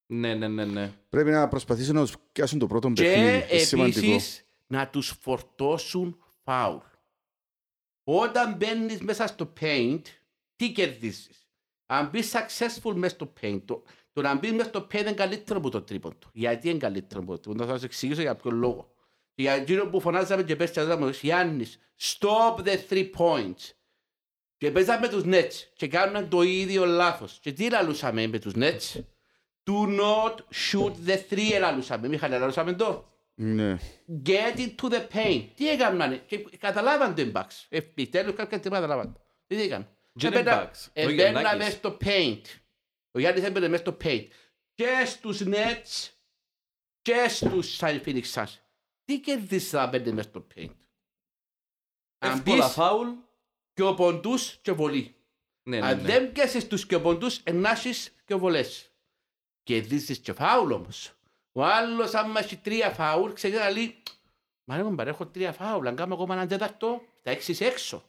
Ναι, ναι, ναι, ναι. Πρέπει να προσπαθήσουν να τους πιάσουν το πρώτο Και παιχνίδι. Είναι σημαντικό. επίσης να τους φορτώσουν φάουλ. Όταν μπαίνεις μέσα στο paint, τι κερδίζεις; Αν μπεις successful μέσα στο paint, το, το να μπεις μέσα στο paint είναι καλύτερο από το τρίποντο. Γιατί είναι καλύτερο από το τρίποντο, θα σας εξηγήσω για ποιο λόγο. Για εκείνο που φωνάζαμε και πες και μου, Γιάννης, stop the three points. Και παίζαμε τους Nets και κάνουν το ίδιο λάθος. Και τι λαλούσαμε με τους Nets; Do not shoot the three ελαλούσαμε. Μιχαλή, λαλούσαμε το. Ναι. Get into the paint. Τι έκαναν. Και καταλάβαν το Bucks. Επιτέλους κάποια τι καταλάβαν. Τι έκαναν; Και είναι Bucks. Ο Εμπαίνα Γιαννάκης. μέσα στο paint. Ο Γιάννης έμπαινε μέσα στο paint. Και στους Nets και στους Phoenix Suns. Τι κερδίσεις να μπαίνει μέσα στο paint; Αν Εύκολα μπεις φάουλ. και ο ποντούς και βολή. Ναι, ναι, Αν ναι. δεν πιάσεις τους και ποντούς, ενάσεις και βολές. Κερδίσεις και φάουλ όμως. Ο άλλος άμα έχει τρία φάουλ, ξεκινά να λέει Μα ρε κομπάρε, έχω τρία φάουλ, αν κάνω ακόμα έναν τέταρτο, θα έχεις έξω.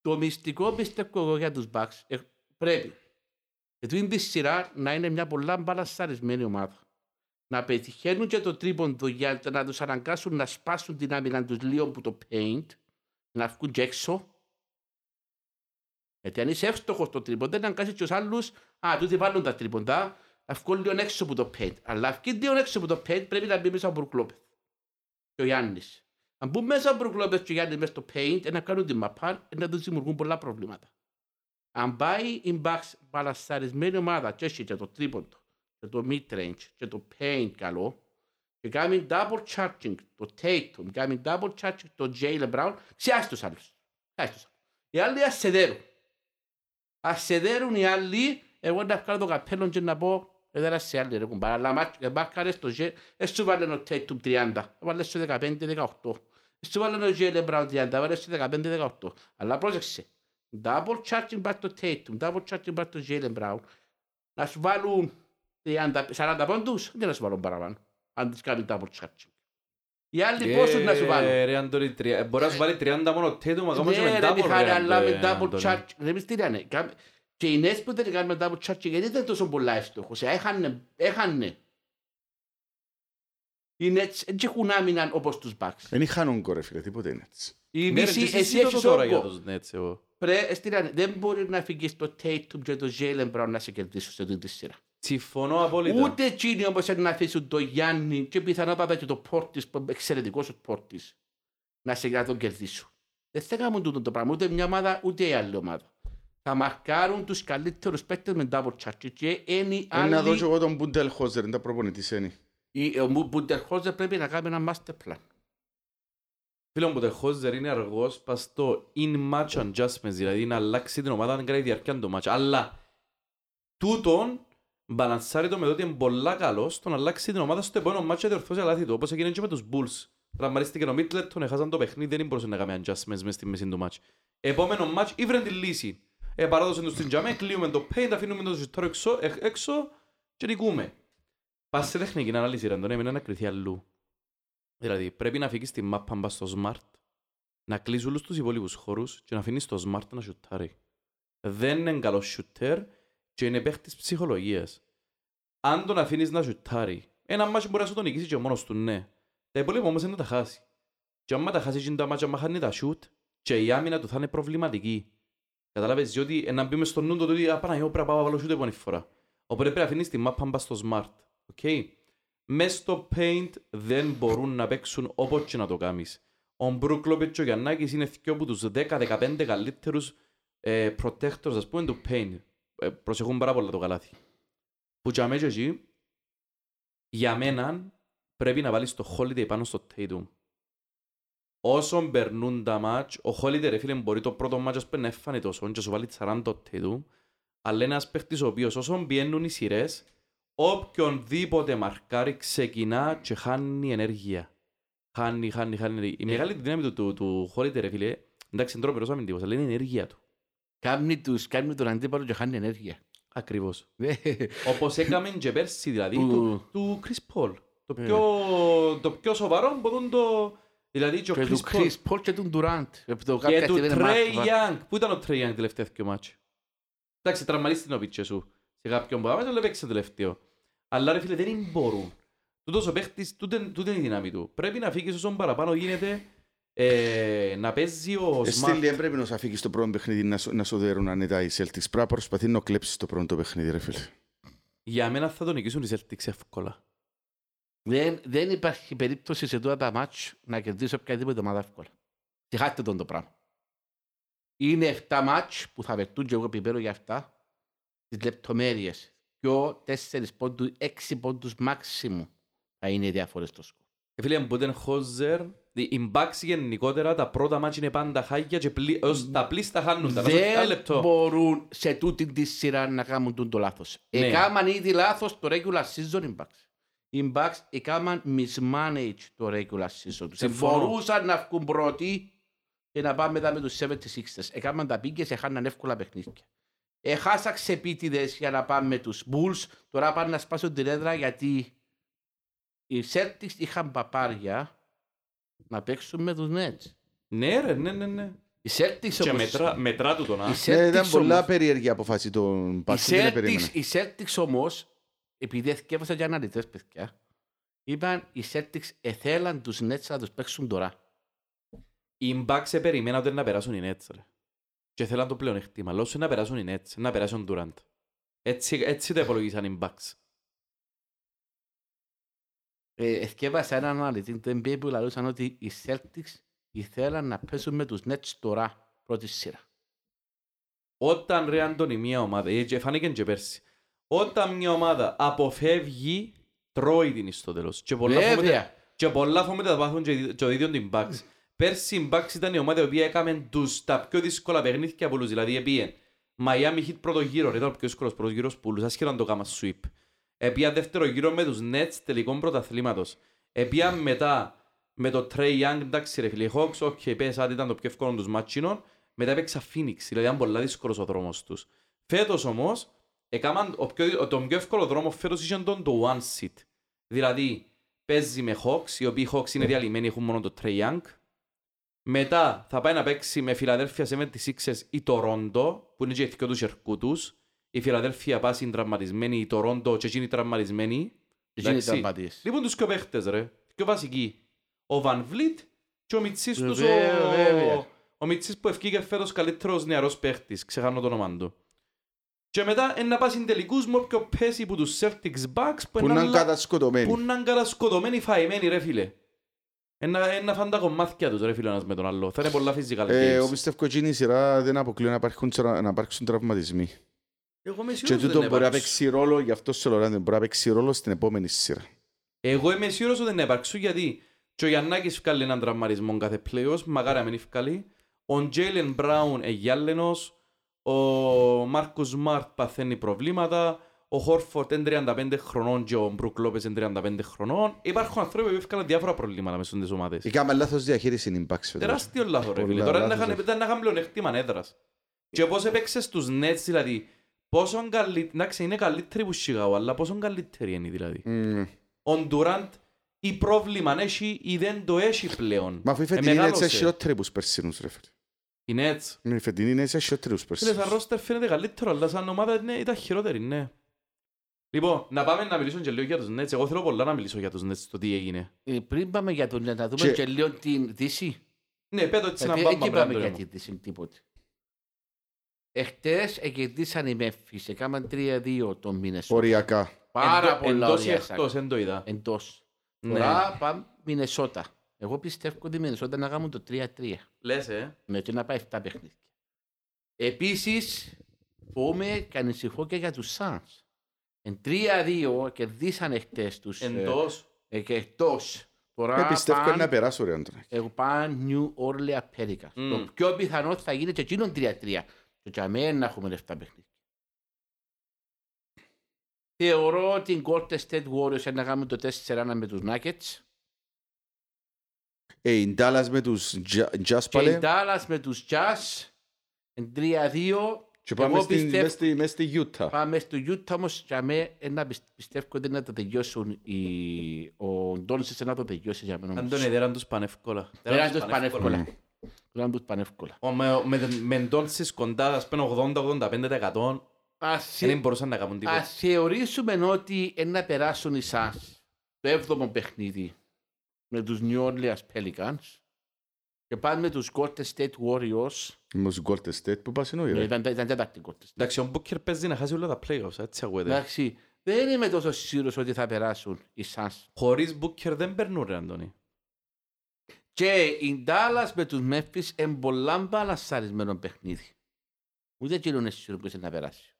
Το μυστικό πιστεύω εγώ για τους Bucks ε, πρέπει γιατί είναι τη σειρά να είναι μια πολλά μπαλασσαρισμένη ομάδα. Να πετυχαίνουν και το τρίποντο για να τους αναγκάσουν να σπάσουν την άμυνα τους λίγο που το paint, να βγουν και έξω. Γιατί αν είσαι εύστοχος στο τρίποντο, να αγκάσεις και τους άλλους, α, τούτοι βάλουν τα τρίποντα, να βγουν λίγο έξω από το paint. Αλλά βγει λίγο έξω από το paint, πρέπει να μπει μέσα από Μπρουκλόπεθ. Και ο Γιάννης. Αν μπουν μέσα από Μπρουκλόπεθ και ο Γιάννης μέσα στο paint, να κάνουν την μαπά, να τους δημιουργούν πολλά προβλήματα. Αν πάει η Bucks μπαλασσαρισμένη ομάδα και έχει και το τρίποντο και το mid-range και το paint καλό και κάνει double charging το Tatum, κάνει double charging το Jalen Brown, ξιάσει τους άλλους. Ξιάσει τους άλλους. Οι άλλοι ασεδέρουν. Ασεδέρουν οι άλλοι, εγώ να βγάλω το καπέλο και να πω έδερα σε άλλοι ρε κουμπάρα, αλλά μάτ- μάρκαρες το Jalen, έσου βάλε ο Tatum 30, βάλε σου 15-18. Έσου βάλε ο Jalen Brown 30, βάλε σου 15-18. Αλλά πρόσεξε, double charging back το Tatum, double charging back το Jalen Brown, να σου βάλουν 30, 40 πόντους, δεν να σου βάλουν παραπάνω, αν τους κάνουν double charging. Οι άλλοι πόσους να σου βάλουν. Ε, Ρε Αντώνη, τρία- ε, μπορεί να σου βάλει 30 μόνο τέτομα, ακόμα και Ναι με ρε double, Μιχάλη, ρε, αλλά με Αντώνη. double charge. Ρε μη στείλανε. Κάμε- Και οι νέες που δεν κάνουν double charge γιατί ήταν τόσο πολλά εύστοχος. Έχανε, έχανε. Οι Nets δεν έχουν άμυνα όπως τους Bucks. Δεν είχαν όγκο ρε φίλε, τίποτε είναι έτσι. Οι Ναι, ρε, μισοί, και εσύ συζητώ έχεις τώρα για όγκο. τους Nets εγώ. Πρέ, στείλανε. Δεν μπορεί να φύγεις το Tatum και το Jalen Brown να σε κερδίσουν σε αυτή τη σειρά. Συμφωνώ απόλυτα. Ούτε εκείνοι όμως είναι να αφήσουν το Γιάννη και πιθανότατα και το Πόρτις, που είναι εξαιρετικός ο Πόρτις, να σε να τον κερδίσουν. Δεν θα κάνουν τούτο το πράγμα, ούτε μια ομάδα, ούτε η άλλη ομάδα. Θα μαρκάρουν τους καλύτερους παίκτες με double charge και είναι οι Ε, Να δω και άλλοι. εγώ τον Μπούντελ Χόζερ, είναι τα προπονητής είναι. Η- Ο Μπούντερχόζερ πρέπει να κάνει ένα master plan. Φίλο μου, το Χόζερ είναι αργός πας στο in-match adjustments, δηλαδή να αλλάξει την ομάδα να κάνει διαρκεία το match. Αλλά τούτον μπαλανσάρει το με το ότι είναι πολλά καλός στο να αλλάξει την ομάδα στο επόμενο match και διορθώσει τα λάθη του, όπως έγινε και με τους Bulls. Τραυματίστηκε ο Μίτλετον, έχασαν το παιχνίδι, δεν μπορούσε να κάνει adjustments μες στη μέση του match. Επόμενο match, ήβρεν τη λύση. Ε, παράδοσε τους στην τζαμέ, κλείουμε το paint, αφήνουμε το ζητώρο έξω, ε, έξω και νικούμε. Πας σε τεχνική ανάλυση, ρε, τον έμεινε να κρυθεί αλλού. Δηλαδή, πρέπει να φύγεις τη μάπα μπας στο smart, να κλείσεις όλους τους υπόλοιπους χώρους και να αφήνεις το smart να σουτάρει. Δεν είναι καλός shooter και είναι παίχτης ψυχολογίας. Αν τον αφήνεις να σουτάρει, ένα μάτσο μπορεί να σου το νικήσει και μόνος του, ναι. Τα υπόλοιπα όμως είναι να τα χάσει. Και άμα τα χάσει και τα μάτια, άμα χάνει τα shoot, και η άμυνα του θα είναι προβληματική. Καταλάβες, διότι ε, να μπει μες στο νου του ότι «Α, Παναγιώ, πρέπει να πάω να βάλω shoot επόμενη φορά». Οπότε πρέπει να αφήνεις τη μάπα μπας στο smart. Okay. Μες στο paint δεν μπορούν να παίξουν όπως και να το κάνεις. Ο Μπρουκ Λόπετς και ο Γιαννάκης είναι δύο από τους 10-15 καλύτερους ε, protectors, ας πούμε, του paint. Ε, προσεχούν πάρα πολλά το καλάθι. Που για μένα και εκεί, για μένα πρέπει να βάλεις το Holiday πάνω στο Tatum. Όσον περνούν τα μάτς, ο Holiday ρε φίλε μπορεί το πρώτο μάτς ας πούμε, να έφανε τόσο και σου βάλει 40 το Tatum, αλλά είναι ένας παίχτης ο οποίος όσον πιένουν οι σειρές, οποιονδήποτε μαρκάρει ξεκινά και χάνει ενέργεια. Χάνει, χάνει, χάνει ενέργεια. Η μεγάλη δύναμη του, του, του Holiday ρε φίλε, εντάξει είναι τρόπερος αμυντικός, αλλά είναι η ενέργεια του. Κάνει τους, κάνει τον αντίπαλο και χάνει ενέργεια. Ακριβώς. Ναι. Όπως έκαμε και πέρσι δηλαδή Που- του, του Chris Paul. Το Ε. πιο, το πιο σοβαρό μπορούν το... Δηλαδή και ο Και του Chris Paul Chris Paul και του Durant. Ε, το και κάποια του στιγμή είναι Trey μάρκα. Young. Πού ήταν ο Trey Young τελευταίο δύο μάτσο. Εντάξει, τραυματίστηκε ο πίτσε σου σε κάποιον που άμεσα, αλλά παίξε τελευταίο. Αλλά ρε φίλε δεν μπορούν. Τούτος ο παίχτης, τούτη τούτη είναι η δύναμη του. Πρέπει να φύγεις όσο παραπάνω γίνεται Ε, να παίζει ο Ε, Smart. Στήλη, δεν πρέπει να σου φύγει στο πρώτο παιχνίδι να σου, να σου δέρουν ανετά οι Celtics. Πρέπει να προσπαθεί να κλέψει το πρώτο παιχνίδι, ρε φίλε. Για μένα θα τον νικήσουν οι Celtics εύκολα. Δεν, δεν υπάρχει περίπτωση σε τώρα τα μάτς να κερδίσει οποιαδήποτε ομάδα εύκολα. Τυχάστε τον το πράγμα. Είναι 7 μάτς που θα βερτούν και εγώ επιπέρω για αυτά τις λεπτομέρειες. Πιο 4 πόντους, 6 πόντους μάξιμου θα είναι οι διαφορές στο σκορ. Ε, Φίλε, Μπούτεν Χόζερ, οι Bucks γενικότερα τα πρώτα μάτια είναι πάντα χάγια και πλή, ως, τα πλήστα χάνουν τα. Να σου- Ένα Δεν λεπτό. μπορούν σε τούτη τη σειρά να κάνουν τον το λάθος. Ναι. Εκάμαν ήδη λάθος το regular season οι Bucks. Οι Bucks εκάμαν mismanage το regular season τους. Συμφωνώ. Μπορούσαν να βγουν πρώτοι και να πάμε μετά με τους 76ers. Εκάμαν τα πήγες, έχαναν εύκολα παιχνίδια. Έχασα ξεπίτηδες για να πάμε με τους Bulls. Τώρα πάνε να σπάσουν την έδρα γιατί οι Celtics είχαν παπάρια να παίξουν με τους Nets. Ναι ρε, ναι, ναι, ναι. Οι Celtics Και όμως- μετρά, μετρά του τον, α. οι Ναι, ήταν Celtics πολλά όμως- περίεργη αποφάση των Οι Bucks. Δεν Celtics, περίμενα. οι Celtics όμως, επειδή έθιεβασα και αναλυτές παιδιά, είπαν οι Celtics εθέλαν τους Nets να τους παίξουν τώρα. Οι Bucks περιμέναν ότι να περάσουν οι Nets, ρε. Και θέλαν το πλέον εκτίμα. Λόγω να περάσουν οι Nets, να περάσουν Durant. Έτσι, έτσι το υπολογίσαν οι Bucks. Ε, Εθιέβασα έναν αναλυτή του NBA που λαλούσαν ότι οι Celtics ήθελαν να παίζουν με τους Nets τώρα πρώτη σειρά. Όταν ρε Αντώνη μια ομάδα, ε, και φάνηκε και πέρσι, όταν μια ομάδα αποφεύγει, τρώει την στο τέλος. Και πολλά Βέβαια. φοβούνται- Και πολλά φοβούνται θα πάθουν και και ο ίδιος την Bucks. Πέρσι η Bucks ήταν η ομάδα η οποία έκαμε τους, τα πιο δύσκολα παιχνίδια από όλους. Δηλαδή επίεν Miami Heat πρώτο γύρο, ρε, ήταν ο πιο δύσκολος πρώτος γύρος που όλους, ασχετά να το κάμα sweep. Επία δεύτερο γύρο με τους Nets τελικών πρωταθλήματος. Επία μετά με το Trey Young, εντάξει ρε φίλε, οι Hawks, ok, πες ότι ήταν το πιο εύκολο τους μάτσινων. Μετά έπαιξα Phoenix, δηλαδή ήταν πολλά δύσκολος ο δρόμος τους. Φέτος όμως, έκαναν ο πιο, ο- τον πιο εύκολο δρόμο φέτος είχε τον το one seat. Δηλαδή, παίζει με Hawks, οι οποίοι Hawks είναι διαλυμένοι, έχουν μόνο το Trey Young. Μετά θα πάει να παίξει με Φιλαδέλφια 76ers ή Toronto, που είναι και οι δυο τους ερκού τους. Η Φιλαδέλφια πάση είναι τραυματισμένη, η Toronto και εκείνοι τραυματισμένοι. Εκείνοι Εντάξει. τραυματίες. Λοιπόν τους πιο παίχτες ρε, πιο βασικοί. Ο Van Vliet και ο Μιτσής τους, ο... Βέβαια, βέβαια. ο Μιτσής που ευκήγε φέτος καλύτερος νεαρός παίχτης, ξεχάνω το όνομα του. Και μετά είναι να πάει στην τελικούς με όποιο πέσει που τους Celtics Bucks που Που είναι είναι λα- κατασκοτωμένοι. που είναι κατασκοτωμένοι φαϊμένοι ρε φίλε. Ένα, ένα φαν τα κομμάτια τους ρε φίλε ένας με τον άλλο. Θα είναι πολλά physical Ε, Εγώ games. πιστεύω ότι η σειρά δεν αποκλείω να υπάρξουν, τρα- να υπάρξουν τραυματισμοί. Εγώ είμαι Και σίγουρος ότι τούτο δεν μπορεί να υπάρξουν. παίξει ρόλο, γι' αυτό σε Λοράντε, μπορεί να παίξει ρόλο στην επόμενη σειρά. Εγώ είμαι σίγουρος ότι δεν υπάρξουν γιατί και ο Γιαννάκης βγάλει έναν τραυματισμό κάθε playoffs, μακάρι να μην βγάλει. Ο Τζέιλεν Μπράουν εγιάλενος, ο Μάρκος Μάρτ παθαίνει προβλήματα, ο Χόρφορτ είναι 35 χρονών και ο Μπρουκ Λόπες είναι 35 χρονών. Υπάρχουν άνθρωποι που έφυγαν διάφορα προβλήματα μέσα στις ομάδες. Είχαμε λάθος διαχείριση είναι η Bucks φέτος. Τεράστιο λάθος ρε Πολλά φίλε. Τώρα λάθος, δεν ρε. είχαν- δεν είχαν πλεονέκτημα έδρας. Και πώς έπαιξες στους Nets δηλαδή. Πόσο καλύτεροι, εντάξει είναι καλύτεροι που Chicago, αλλά πόσο καλύτεροι είναι δηλαδή. Μμμ. Ο Ντουράντ ή πρόβλημα έχει ή δεν το έχει πλέον. Μα αφού η Ε, φετινή είναι έτσι μεγάλωσε. χειρότερη που τους περσίνους ρε φίλε. Οι Nets. Η φετινή είναι έτσι χειρότερη που τους Φίλε, σαν περσίνους. ρόστερ φαίνεται καλύτερο, αλλά σαν ομάδα ναι, ήταν χειρότερη, ναι. Λοιπόν, να πάμε να μιλήσουμε και λίγο για τους Nets. Εγώ θέλω πολλά να μιλήσω για τους Nets, το τι έγινε. Ε, Πριν πάμε για τον να δούμε Και- και λίγο την Δύση. Ναι, πέτω έτσι να Γιατί πάμε. εκεί πάμε, πάμε για Αντώνη μου. τη Δύση τίποτε. Εχτες εκερδίσαν οι Μέμφυς, έκαναν 3-2 τον Μινεσότα. Οριακά. Πάρα Εντό- πολλά Εντός ή ωραία εκτός, δεν το είδα. Εντός. Ναι. Τώρα πάμε Μινεσότα. Εγώ πιστεύω ότι η Μινεσότα να κάνουν το 3-3. Λες, ε. Ναι, και να πάει 7 παιχνίδια. Επίσης, φοβούμαι και ανησυχώ και για τους Suns. Εν 3-2 κερδίσαν χτες τους ε, Εντός. ε, και εκτός. Τώρα Ε, πιστεύω πάνε- να περάσω ρε Άντρε. εγώ πάω New Orleans Pelicans. Μμ. Το πιο πιθανό θα γίνει και εκείνον 3-3. Και για μένα να έχουμε λεφτά παιχνίδια. Θεωρώ ότι οι Golden State Warriors να κάνουν το 4-1 με τους Nuggets. Ε, η Dallas με τους Jazz Και οι πάλι. Dallas με τους Jazz. εν 3-2. Και πάμε Εγώ στην- πιστεύω- μες στη- μες στη Utah. Πάμε στο Utah όμως για μένα να πιστεύω ότι να το τελειώσουν οι... ο Ντόνσις να το τελειώσει για μένα όμως. Αντώνη, δεν τους πάνε εύκολα. Δεν να τους πάνε εύκολα. Μμ. Δεν να τους πάνε εύκολα. Ο- Με, με, με Ντόνσις κοντά, ας πούμε 80-85%, Ας δεν μπορούσαν να κάνουν τίποτα. Ας θεωρήσουμε ότι να περάσουν οι Suns το έβδομο παιχνίδι με τους New Orleans Pelicans Και πάμε με τους Golden State Warriors. Με τους Golden State που πας Ε, εννοείς, ρε. Ήταν, ήταν τέταρτη Golden State. Εντάξει, ο Booker παίζει να χάσει όλα τα playoffs, έτσι ακούγεται. Εντάξει, δεν είμαι τόσο σίγουρος ότι θα περάσουν οι Suns. Χωρίς Booker δεν περνούν ρε Αντώνη. Και οι Dallas με τους Memphis είναι πολλά μπαλασσαρισμένο παιχνίδι. Ούτε εκείνο είναι σίγουρος που είσαι να περάσει.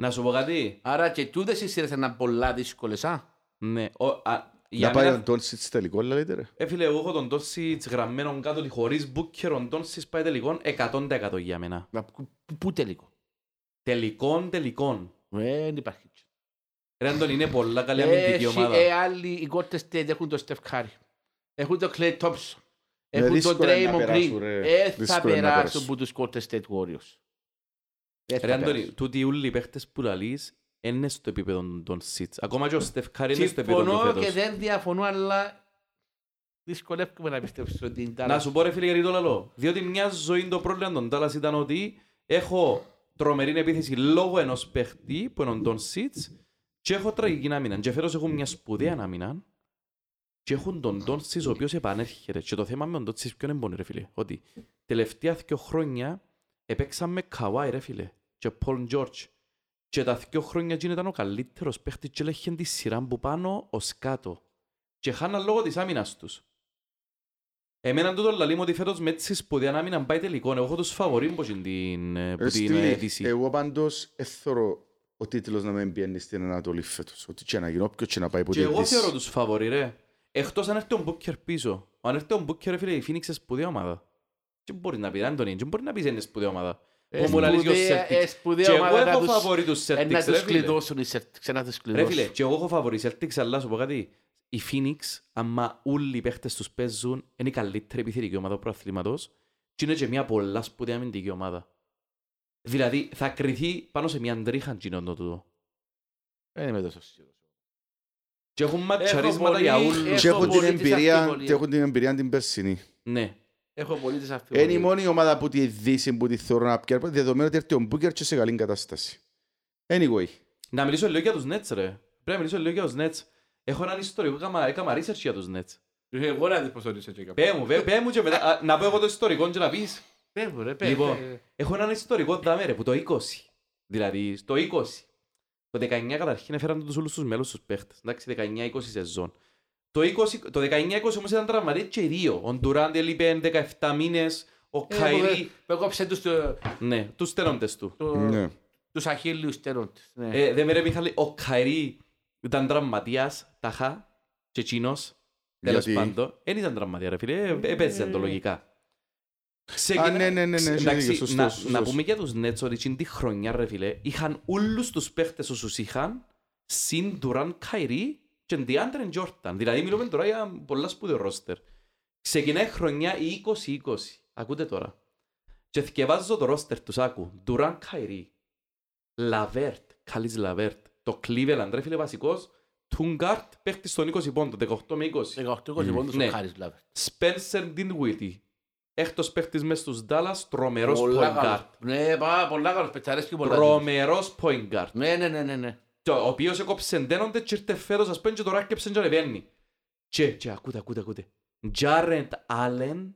Να σου πω κάτι. Άρα και τούτες οι σειρές είναι πολλά δύσκολες, α. Ναι. Ο, α, για Να πάει μένα, ο Ντόνσιτς τελικό, λέτε ρε. ε, φίλε, εγώ έχω τον Τόσιτς γραμμένο κάτω ότι χωρίς Booker ο Τόσιτς πάει τελικών 100% για μένα. Μα πού- Πού τελικό; Τελικών, τελικών. Δεν υπάρχει. Ρε Αντώνη, είναι πολλά καλή αμυντική Έχει, ομάδα. ε, άλλοι, οι Golden State έχουν τον Steph Curry. Έχουν τον Klay Thompson. Είναι Έχουν τον δύσκολο να Draymond περάσουν, Green. ρε. Ε, θα Δύσκολο να περάσουν περάσουν. από τους Golden State Warriors. Ε, θα Ρε Αντώνη, περάσουν. τούτοι όλοι οι παίχτες που λαλείς είναι στο επίπεδο του Doncic. Ακόμα και ο Στεφ Κάρι είναι στο επίπεδο του Συμφωνώ και φέτος. δεν διαφωνώ, αλλά δυσκολεύομαι να πιστέψω ότι είναι Να σου πω ρε φίλε γιατί το λαλώ. Διότι μια ζωή το πρόβλημα των Dallas ήταν ότι έχω τρομερή επίθεση λόγω ενός παίχτη που είναι ο Doncic και έχω τραγική άμυνα. Και φέτος έχουν μια σπουδαία άμυνα και έχουν τον Don Sits ο οποίος επανέρχεται. Και το θέμα με τον Don Sits ποιο είναι μόνο ρε φίλε. Ότι τελευταία δύο χρόνια επέξαμε Kawhi ρε φίλε και Paul George. Και τα δύο χρόνια εκείνο ήταν ο καλύτερος παίχτης και έλεγχε τη σειρά που πάνω ως κάτω. Και χάναν λόγω της άμυνας τους. Εμένα τούτο λαλεί μου ότι φέτος με έτσι σπουδαία άμυνα πάει τελικό. Εγώ έχω τους φαβορεί που την, ε, που Ρε την Στυλ, αίτηση. Εγώ πάντως εθώρω ο τίτλος να μην πιένει στην Ανατολή φέτος. Ότι και να γίνω όποιος και να πάει που Και εγώ διαιτής. θεωρώ τους φαβορεί ρε. Εκτός αν έρθει ο Μπούκερ πίσω. Αν έρθει ο Μπούκερ ρε φίλε η Phoenix είναι σπουδαία ομάδα. Τι μπορεί να πει Άντωνη, τι μπορεί να πει είναι σπουδαία ομάδα. Ε, Που μου λαλείς και ο σπουδαία- Celtics. ε, σπουδαία Και εγώ ομάδα να έχω τους- φαβορεί τους ε, Να Celtics τους ρε φίλε. κλειδώσουν οι Celtics, να τους Ρε κλειδώσουν. φίλε, και εγώ έχω φαβορεί Celtics, αλλά σου πω κάτι. Οι Phoenix, άμα όλοι οι παίχτες τους παίζουν, είναι η καλύτερη επιθετική ομάδα του προαθλήματος και είναι και μια πολλά σπουδαία αμυντική ομάδα. Δηλαδή, θα κρυθεί πάνω σε μια τρίχα γίνον το τούτο. Δεν είμαι τόσο σίγουρος. Και έχουν ματσαρίσματα πολύ- για έχω όλους. Και έχουν την πολύ τις εμπειρία, αμφιβολίες. και έχουν την εμπειρία την περσινή. Ναι. Έχω πολύ τις Είναι η αμφιβολίες. μόνη ομάδα που τη δύση που τη θεωρώ να πιέρει, δεδομένου ότι έρθει ο Μπούκερ και σε καλή κατάσταση. Anyway, Να μιλήσω λίγο για τους Nets, ρε. Πρέπει να μιλήσω λίγο για τους Nets. Έχω έναν ιστορικό, έκαμα, έκαμα research για τους Nets. Εγώ να δεις πώς το ρίξα και Πέ μου, πέ, πέ μου και μετά, α, να πω εγώ το ιστορικό και να πεις. Πες μου ρε, πες. Λοιπόν, πες. Έχω έναν ιστορικό δάμε ρε, που το 20. Δηλαδή, στο 20. Το 19 καταρχήν έφεραν τους όλους τους μέλους τους παίχτες. Εντάξει, 19-20 σεζόν. Το, 20, το 19-20 όμως ήταν τραυματίες και οι δύο. Ο Ντουράντ έλειπε 17 μήνες, ο Ε, Καϊρή... που έκοψε τους, το- Ναι, τους στέλνοντες του. το- ναι. τους αχίλιους στέλνοντες. Ναι. Ε, δεν με ρε Μιχάλη, ο Καϊρή ήταν τραυματίας, τάχα, και εκείνος. Τέλος Γιατί; πάντων. Δεν ήταν τραυματία ρε φίλε, ε, έπαιζε το λογικά. Α, ναι, ναι, ναι, ναι, Ξε- έχεις εντάξει, δίκιο, σωστός, να, σωστός. να πούμε για τους Nets ότι εκείνη τη χρονιά ρε φίλε, είχαν όλους τους παίχτες όσους είχαν, συν Durant, Kyrie και DeAndre Jordan. Δηλαδή μιλούμε τώρα για πολλά σπουδαίο ρόστερ. Ξεκινάει η χρονιά η 20-20. Ακούτε τώρα. Και θυκευάζω το ρόστερ τους, άκου. Durant, Kyrie, Lavert, Καλής Lavert, το Cleveland, ρε φίλε βασικός, Τούγκαρτ, παίχτης στον 20 πόντο, 18 με 20. 18-20 πόντους Ναι. ο Χάρης Λάβερ. Spencer Dinwiddie, έκτος παίχτης μες στους Dallas, τρομερός Πολλά point καλός. guard. Ναι, πάρα πολλά καλός παιχτής, αρέσκει πολλά. Τρομερός point guard. Ναι, ναι, ναι, ναι, ναι. Το- Ο οποίος έκοψε εντένονται και ήρθε φέτος, ας πούμε, και τώρα έκεψε και ανεβαίνει. Και, και, ακούτε, ακούτε, ακούτε. Jared Allen,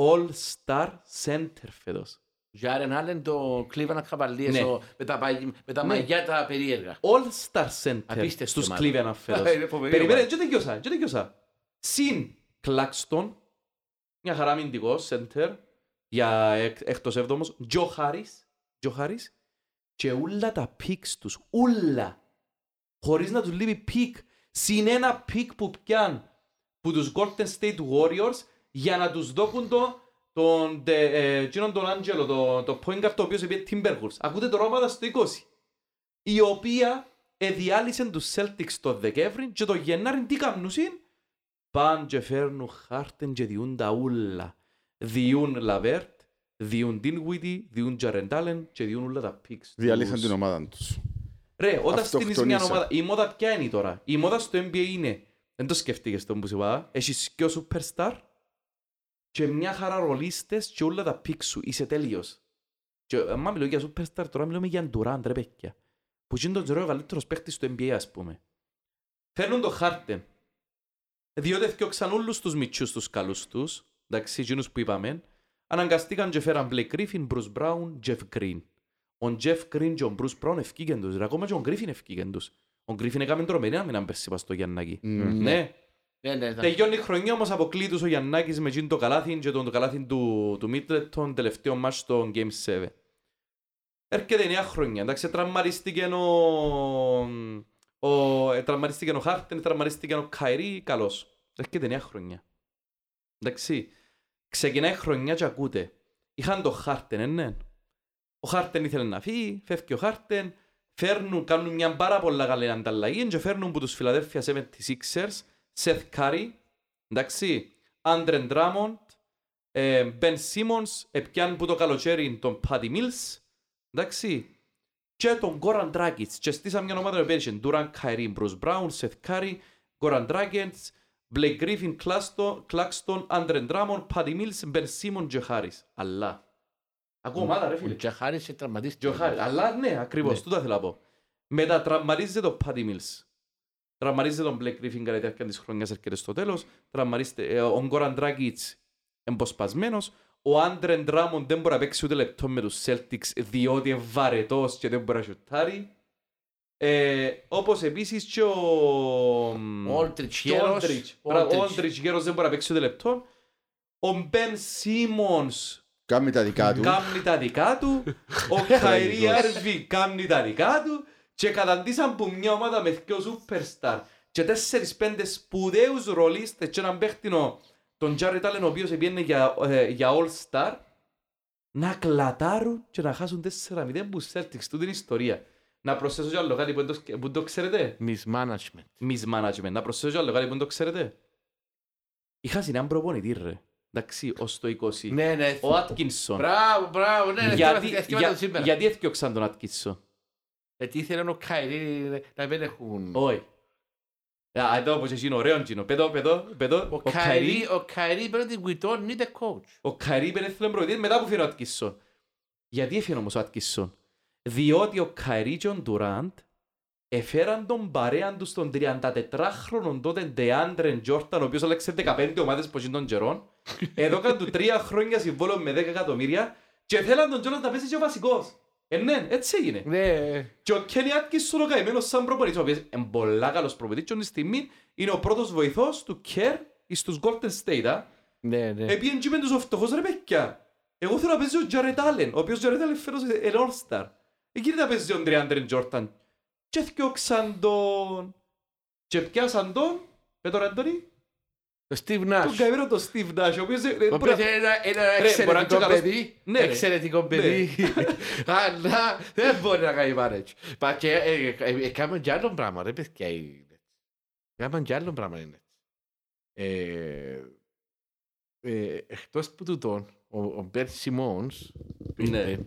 All-Star Center φέτος. Τζάρεν Άλεν, το Cleveland Cavaliers, Ναι. ο- με τα παγι- με τα Ναι. μαγιά τα περίεργα. All-Star Center Απίστευτη στους ομάδα. Cleveland φέτος. Είναι φοβερή Περιμένε, ομάδα. και τελειώσα, και τελειώσα. Συν Claxton, μια χαρά αμυντικός, center, για εκ- έκτος έβδομος, Joe Harris, Joe Harris, και ούλα τα picks τους, ούλα, χωρίς να τους λείπει pick, συν ένα pick που πιάν που τους Golden State Warriors για να τους δώκουν το τον, τε- ε, εκείνον τον Άντζελο, το, το point guard το οποίος σε πήγε Timberwolves. Ακούτε τώρα ομάδα στο 20. Η οποία εδιάλυσε τους Celtics το Δεκέμβρη και το Γενάρη τι κάνουσιν. Παν και φέρνουν Χάρντεν και διούν τα ούλα. Διούν LeVert, διούν Dinwiddie, διούν Jaren Allen και διούν όλα τα picks. Διαλύσαν τους. την ομάδα τους. Ρε, όταν στείλεις μια Αυτοκτονήσα. ομάδα, η μόδα ποια είναι τώρα; Η μόδα στο NBA είναι, δεν το σκεφτείκες τον που σου είπα, έχεις και ο superstar και μια χαρά ρολίστες και όλα τα picks σου, είσαι τέλειος. Και άμα μιλώ για superstar, τώρα μιλούμε για Durant, ρε παιδιά. Που είναι τον τζαιρό ο καλύτερος παίχτης στο NBA, ας πούμε. Φέρνουν το Χάρντεν. Διότι έφτιαξαν όλους τους μητσούς τους καλούς τους εντάξει, εκείνους που είπαμε, αναγκαστήκαν και φέραν Blake Griffin, Bruce Brown, Jeff Green. Ο Jeff Green και ο Bruce Brown ευκήγεν τους, ρε, ακόμα και ο Griffin ευκήγεν τους. Ο Griffin έκαμε τρομερή άμυνα πέρσι πας στο Γιαννάκη. Ναι. Ναι. Ναι, ναι, ναι. Τελειώνει η χρονιά όμως αποκλεί τους ο Γιαννάκης με εκείνο το καλάθι και το, το καλάθι του, του Middleton τελευταίο μάτς στο Game 7. Έρχεται η νέα χρονιά, εντάξει, τραυματίστηκε ο, ο, ε, τραυματίστηκε ο Χάρτεν, τραυματίστηκε ο Καϊρή, καλός. Έρχεται η νέα χρονιά. Εντάξει, ξεκινάει η χρονιά και ακούτε. Είχαν το Χάρτεν, ε, ναι. Ο Χάρτεν ήθελε να φύγει, φεύγει ο Χάρτεν, φέρνουν, κάνουν μια πάρα πολλά καλή ανταλλαγή και φέρνουν από τους Philadelphia 76ers Seth Curry, εντάξει, Άντρεν Drummond, ε, Ben Simmons, επιάν που το καλοκαίρι τον Patty Mills, εντάξει, και τον Goran Dragic. Και στήσαμε μια ομάδα με πέρυσι, Durant Kyrie, Bruce Brown, Seth Curry, Goran Dragic, Blake Griffin, Claxton, Claxton, Άντρεν Drummond, Patty Mills, Ben Simmons και Harris. Αλλά, ακούω ομάδα ρε Ο φίλε. Τζαχάρης σε τραυματίστηκε. Και ο Χάρης. Αλλά ναι, ακριβώς, Ναι. τούτα θέλω να πω. Μετά τραυματίζεται το Patty Mills. Τραυματίζεται τον Blake Griffin κατά τη διάρκεια της χρονιάς έρχεται στο τέλος. Τραυματίζεται ε, ο Goran Dragic εμποσπασμένος. Ο Άντρεν Drummond δεν μπορεί να παίξει ούτε λεπτό με τους Celtics διότι είναι βαρετός και δεν μπορεί να σουτάρει. Ε, όπως επίσης και ο... Ο Όλτριτς και ο γέρος. Aldridge. Ο Μπράβο, Ο Aldridge. Aldridge γέρος δεν μπορεί να παίξει ούτε λεπτό. Ο Ben Simmons Κάμει τα δικά του. Κάμνει τα δικά του, ο Καϊρή Άρβι κάμνει τα δικά του και καταντήσαν που μια ομάδα με δυο superstar και τέσσερις πέντε σπουδαίους ρολίστες και έναν παίχτηνο τον Τζάρετ Άλεν ο οποίος πήγαινε για, ε, για All Star να κλατάρουν και να χάσουν 4-0 που Celtics, τούτη είναι η ιστορία. Να προσθέσω κι άλλο κάτι που δεν το, που το ξέρετε. Mismanagement. Mismanagement. Να προσθέσω κι άλλο κάτι που δεν το ξέρετε. Είχα έναν προπονητή ρε. Εντάξει, ως το 20. Ναι, ναι. Ο Άτκινσον. Μπράβο, μπράβο. Ναι, ναι, Γιατί, θυμάμαι- θυμάμαι για, το σήμερα. γιατί έφτιαξαν τον Άτκινσον. Γιατί ήθελαν ο Καϊρή να μην έχουν... Όχι. Α, εδώ όπως εσύ είναι ωραίο γίνο. Πέτω, πέτω, πέτω. Ο Καϊρή, ο Καϊρή πρέπει να we don't need a coach. Ο Καϊρή πένε προβητή μετά που φέρει ο Άτκινσον. Γιατί έφερε όμως ο Άτκινσον. Διότι ο Καϊρή και ο Ντουράντ εφέραν τον παρέαν τους στον 34χρονο τότε Ντεάντρεν Τζόρταν, ο οποίος έλεξε 15 ομάδες που των καιρών. Εδώ κάνουν του τρία χρόνια συμβόλαιο με 10 εκατομμύρια και θέλαν τον Τζόρταν να πέσει και ο βασικός. Ε, ναι, έτσι έγινε. Ναι. Και ο Κένι Άτκινσον ο καημένος σαν προπονητής, ο οποίος είναι πολλά καλός προπονητής και αυτή τη στιγμή είναι ο πρώτος βοηθός του Κέρ στους Golden State. α. Ναι, ναι. Επίεν και με τους φτωχούς ρε παιδιά. Εγώ θέλω να παίζει ο Τζαρετ Άλεν, ο οποίος Τζαρετ Άλεν φέρωσε ένα All-Star. Εκείνη να παίζει ο Ντριάντρεν Τζόρταν. Και θκιόξαν τον... Και πιάσαν τον... Με τον Αντώνη, Το Steve τον Nash. καημένο τον Steve Nash, ο οποίος... ε, Ο μπορεί οποίος να- είναι ένα- ένα Ρε, μπορεί να εξαιρετικό είναι καλός- παιδί. Ναι, ρε. Εξαιρετικό παιδί. Αλλά δεν μπορεί να κάνει manage. Μα και ε, ε, ε, έκαμε κι άλλο πράγμα, ρε παιδιά. οι Nets. Έκαμε κι άλλο πράγμα οι Nets. Ε, ε, Εκτός που τούτον, ο, ο Μπέρ Σιμόνς, Ναι. είπε,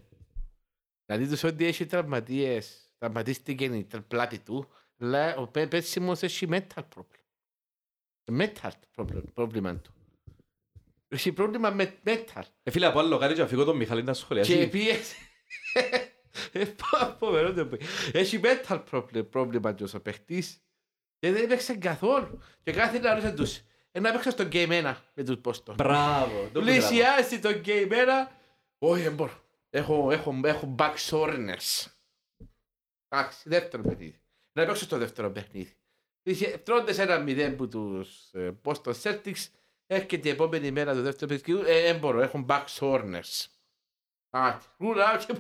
δηλαδή τους ότι έχει τραυματίες, τραυματίστηκε η πλάτη του, αλλά ο Μπέρ Σιμόνς έχει mental problem. Mental problem, πρόβλημα του. Έχει πρόβλημα με mental. Ε, φίλε, από άλλο κάτι και αφήγω τον Μιχάλη να σχολιάσει. Και πίεση. Φοβερό το πει. Έχει mental problem, πρόβλημα και ο παίχτης και δεν έπαιξε καθόλου. Και κάθε να ρωτήσαν τους, «Ε, να παίξω στο Game 1 με τους Boston. Μπράβο. το Πλησιάσει το Game 1. Όχι, δεν μπορώ. Έχω, έχω, έχω back soreness. Εντάξει, δεύτερο παιχνίδι. Να παίξω στο δεύτερο παιχνίδι. Τρώντας ένα μηδέν που τους ε, Boston Celtics, έρχεται η επόμενη μέρα του δεύτερου παιχνιδιού, ε, δεν μπορώ, έχω back soreness. Α, ρούλα και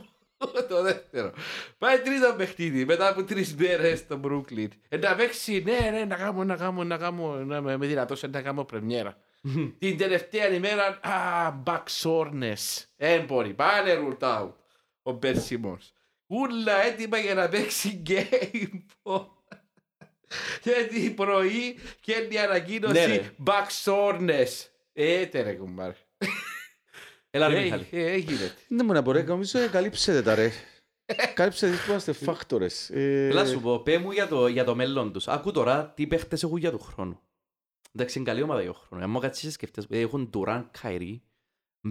το δεύτερο. Πάει τρίτο παιχνίδι μετά από τρεις μέρες στο Brooklyn. Ε, να παίξει, ναι, ναι, να κάνω, να κάνω, να κάνω, να με με δυνατός να κάνω πρεμιέρα. Την τελευταία ημέρα, α, back soreness. Δεν μπορεί, πάνε ruled out. Ο Ben Simmons. Ούλα έτοιμα για να παίξει game. Γιατί πρωί και η Ναι, ανακοίνωση ρε. back soreness. Έτε ρε κουμπάρ. Έλα ρε Ε, Μιχάλη. ε, Έγινε. Δεν μου να μπορεί, νομίζω ε, καλύψετε τα ρε. Καλύψετε τις που είμαστε φάκτορες. Ε, Έλα σου πω, πέ μου για το, για το μέλλον τους. Άκου τώρα τι παίχτες έχουν για του χρόνου. Εντάξει, είναι καλή ομάδα για του χρόνου. Αν μου κάτσεις και σκεφτείς, ε, έχουν Durant, Kyrie,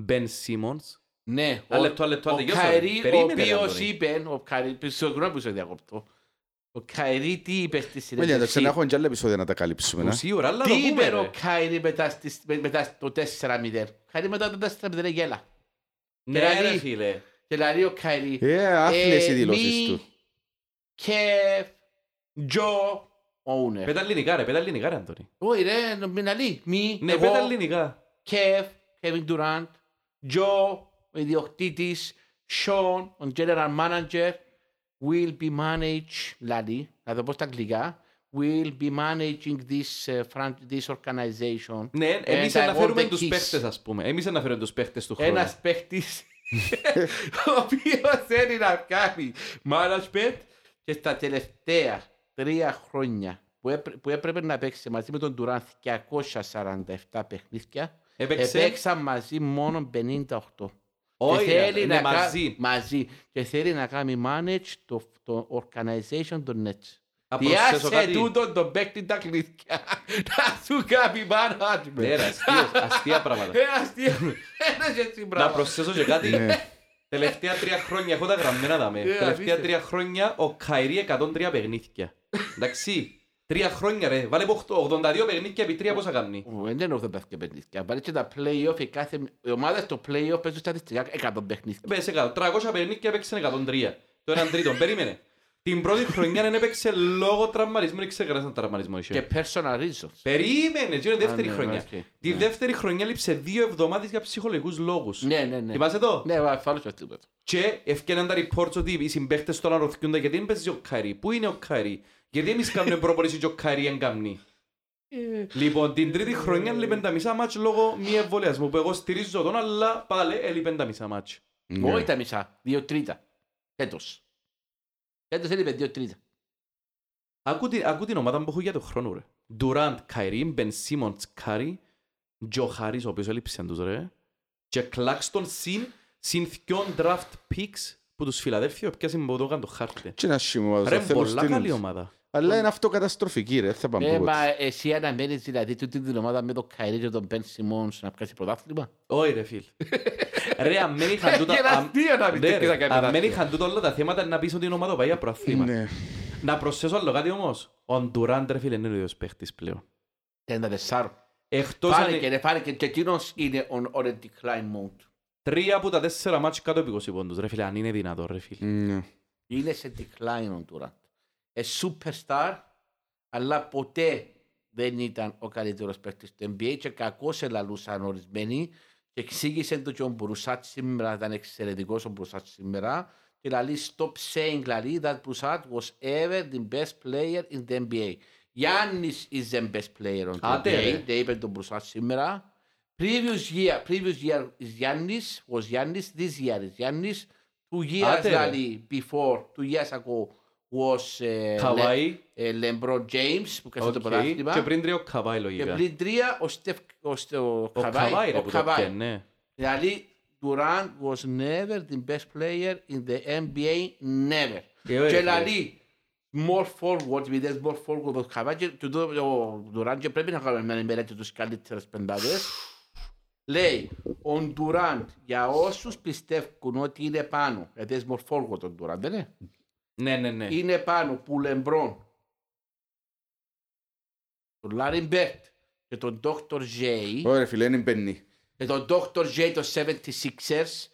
Ben Simmons. Ναι, Ένα λεπτό, ένα λεπτό, ο τελειώσω, Καϊρή, ο περίμενε, ρε, οποίος Αντώνη. είπε, ο Καϊρή, συγγνώμη που σε διακοπτώ, Ο Καϊρή τι είπε στη Με λένε, συνέντευξη. να έχουμε και άλλα επεισόδια να τα καλύψουμε. να. Σίγουρα, αλλά Τι το είπε πούμε ο ρε. Καϊρή μετά, στις- με- μετά το 4-0. Καϊρή μετά το 4-0 γέλα. Ναι Δηλαδή- ρε φίλε. Και λέει ο Καϊρή. Ε, άθλιες οι ε, δηλώσεις μη, του. Kev, Joe, owner. Πέτα ελληνικά ρε, πέτα ελληνικά ρε Αντώνη. Όχι ρε, μην αλή. Μη, Ναι, πέτα εγώ, ελληνικά. Κεφ, Kevin Durant, Τζο, ο ιδιοκτήτης, Sean, ο general manager, will be manage, δηλαδή, να το πω στα αγγλικά, will be managing this, uh, fran- this organization. Ναι, εμείς And I αναφέρουμε want the τους keys. παίχτες ας πούμε. Εμείς αναφέρουμε τους παίχτες του χρόνου. Ένας παίχτης ο οποίος θέλει να κάνει management και στα τελευταία τρία χρόνια που, έπρε- που έπρεπε να παίξει μαζί με τον Τουράν 247 παιχνίδια Έπαιξε έπαιξαν μαζί μόνο 58. Όχι, και ρε, θέλει είναι να κα- μαζί. μαζί. Και θέλει να κάνει manage το, το organization των Nets. Να προσθέσω Διάσε κάτι. τούτο το παίκτη τα κλειδιά να σου κάνει management. Ναι, ρε, αστείο- αστεία πράγματα. Ε, αστείο. Ένας έτσι Να πράγμα. προσθέσω και κάτι. Ναι. Τελευταία τρία χρόνια, έχω τα γραμμένα δαμαί. Ε, Τελευταία απίστευτο. τρία χρόνια ο Καϊρή 103 παιχνίδια. Εντάξει. Τρία χρόνια ρε. Βάλε από 82 παιχνίδια επί τρία πόσα κάνει. Ου, Δεν είναι 80 και παιχνίδια. Βάλει και τα play-off, η κάθε... οι ομάδες στο play-off παίζουν στατιστικά 100 παιχνίδια. Πες 100. 300 παιχνίδια έπαιξε 103. Το έναν τρίτον. Περίμενε. Την πρώτη χρονιά δεν έπαιξε λόγω τραυματισμού. Δεν ξέρω κανέναν τραυματισμό. είχε. Και personal reasons. Περίμενε, τι είναι δεύτερη ναι, χρονιά. οκ. Τη δεύτερη χρονιά λείψε δύο εβδομάδες για ψυχολογικούς λόγους. Ναι, ναι, ναι. Θυμάσαι το; Ναι, βα- φάλω στο τίποτα. Και ευκαιρναν τα reports ότι οι συμπαίχτες τώρα ρωτιούνται γιατί δεν παίζει ο Καϊρή. Πού είναι ο Καϊρή. Γιατί εμείς κάνουμε προπονήσεις και ο Καϊρή δεν κάνει. Λοιπόν, την τρίτη χρονιά λείπεν τα μισά ματς λόγω μη εμβολιασμού που εγώ στηρίζω τον, αλλά πάλι έλειπεν τα μισά ματς. Ναι. Όχι τα μισά, δύο τρίτα. Φέτος. Φέτος έλειπε δύο τρίτα. Ακού την, ακού την ομάδα που έχω για τον χρόνο ρε. Ντουράντ, Καϊρή, Μπεν Σίμονς, Κάρι, Τζο Χάρις, ο οποίος έλειψε τους ρε. Και Κλάκστον συν, συν δυο draft picks που τους Φιλαδέλφια πιάσαν που το έκαν το χάρτη. Τι να σχημούμε, Ρε, θέλω πολλά καλή στην... ομάδα. Αλλά είναι αυτοκαταστροφική ρε, θα πάμε Ε, πού. μα εσύ αναμένεις δηλαδή τούτη την ομάδα με τον Καϊρή και τον Μπεν Σιμόνς να πιάσει πρωτάθλημα; Όχι ρε φίλ. Ρε, αν μην είχαν τούτα... Είναι αν- αστείο να μην Ναι, τέτοια ρε, κάνεις Αν μην πρωτάθλημα. είχαν τούτα όλα τα θέματα να πεις ότι η ομάδα πάει για προαθλήμα. Ναι. Να προσθέσω άλλο κάτι όμως. Ο Ντουράντ ρε φίλ είναι ο ίδιος παίχτης πλέον. 34. Εκτός αν Φάνηκε, ναι, φάνηκε και εκείνος είναι on, on a decline mode. Τρία από τα τέσσερα μάτς κάτω από 20 πόντους ρε φίλε. Αν είναι δυνατό ρε φίλ. Ναι. Είναι σε decline ο Durant. Ε, superstar, αλλά ποτέ δεν ήταν ο καλύτερος παίκτης του NBA και κακώς ελαλούσαν ορισμένοι και εξήγησε το και ο Μπρουσάτ σήμερα ήταν εξαιρετικός ο Μπρουσάτ σήμερα και λέει stop saying δηλαδή that Brusat was ever the best player in the NBA. Γιάννης is the best player in the Άντε, NBA, ρε. δεν είπε τον Μπρουσάρντ σήμερα. Previous year, previous year is Giannis, was Giannis, this year is Giannis, two years Άντε, ρε. δηλαδή before, two years ago was uh, Καβάη. Le- ε, LeBron James που κάνει το Οκ. πρωτάθλημα. Και πριν τρία ο Καβάη Και λογικά. πριν τρία ο Στεφ ο, Στε- ο Ο Καβάη. Καβάη ρε Ο που το Καβάη. πιένε. ναι. Δηλαδή Durant was never the best player in the NBA, never. Ε, ωραία, Και φίλε. δηλαδή small forward, επειδή είναι small forward ο Καβάη και του- του- ο Durant και πρέπει να κάνουμε μια μελέτη τους καλύτερες πεντάδες. Λέει, ο Durant για όσους πιστεύουν ότι είναι πάνω, γιατί είναι small forward ο Durant, δεν είναι; Ναι, ναι, ναι. είναι πάνω που Λεμπρόν, τον Λάρι Μπερντ και τον Dr. J Ωραία φίλε, είναι μπαίνει. και τον Dr. J των 76ers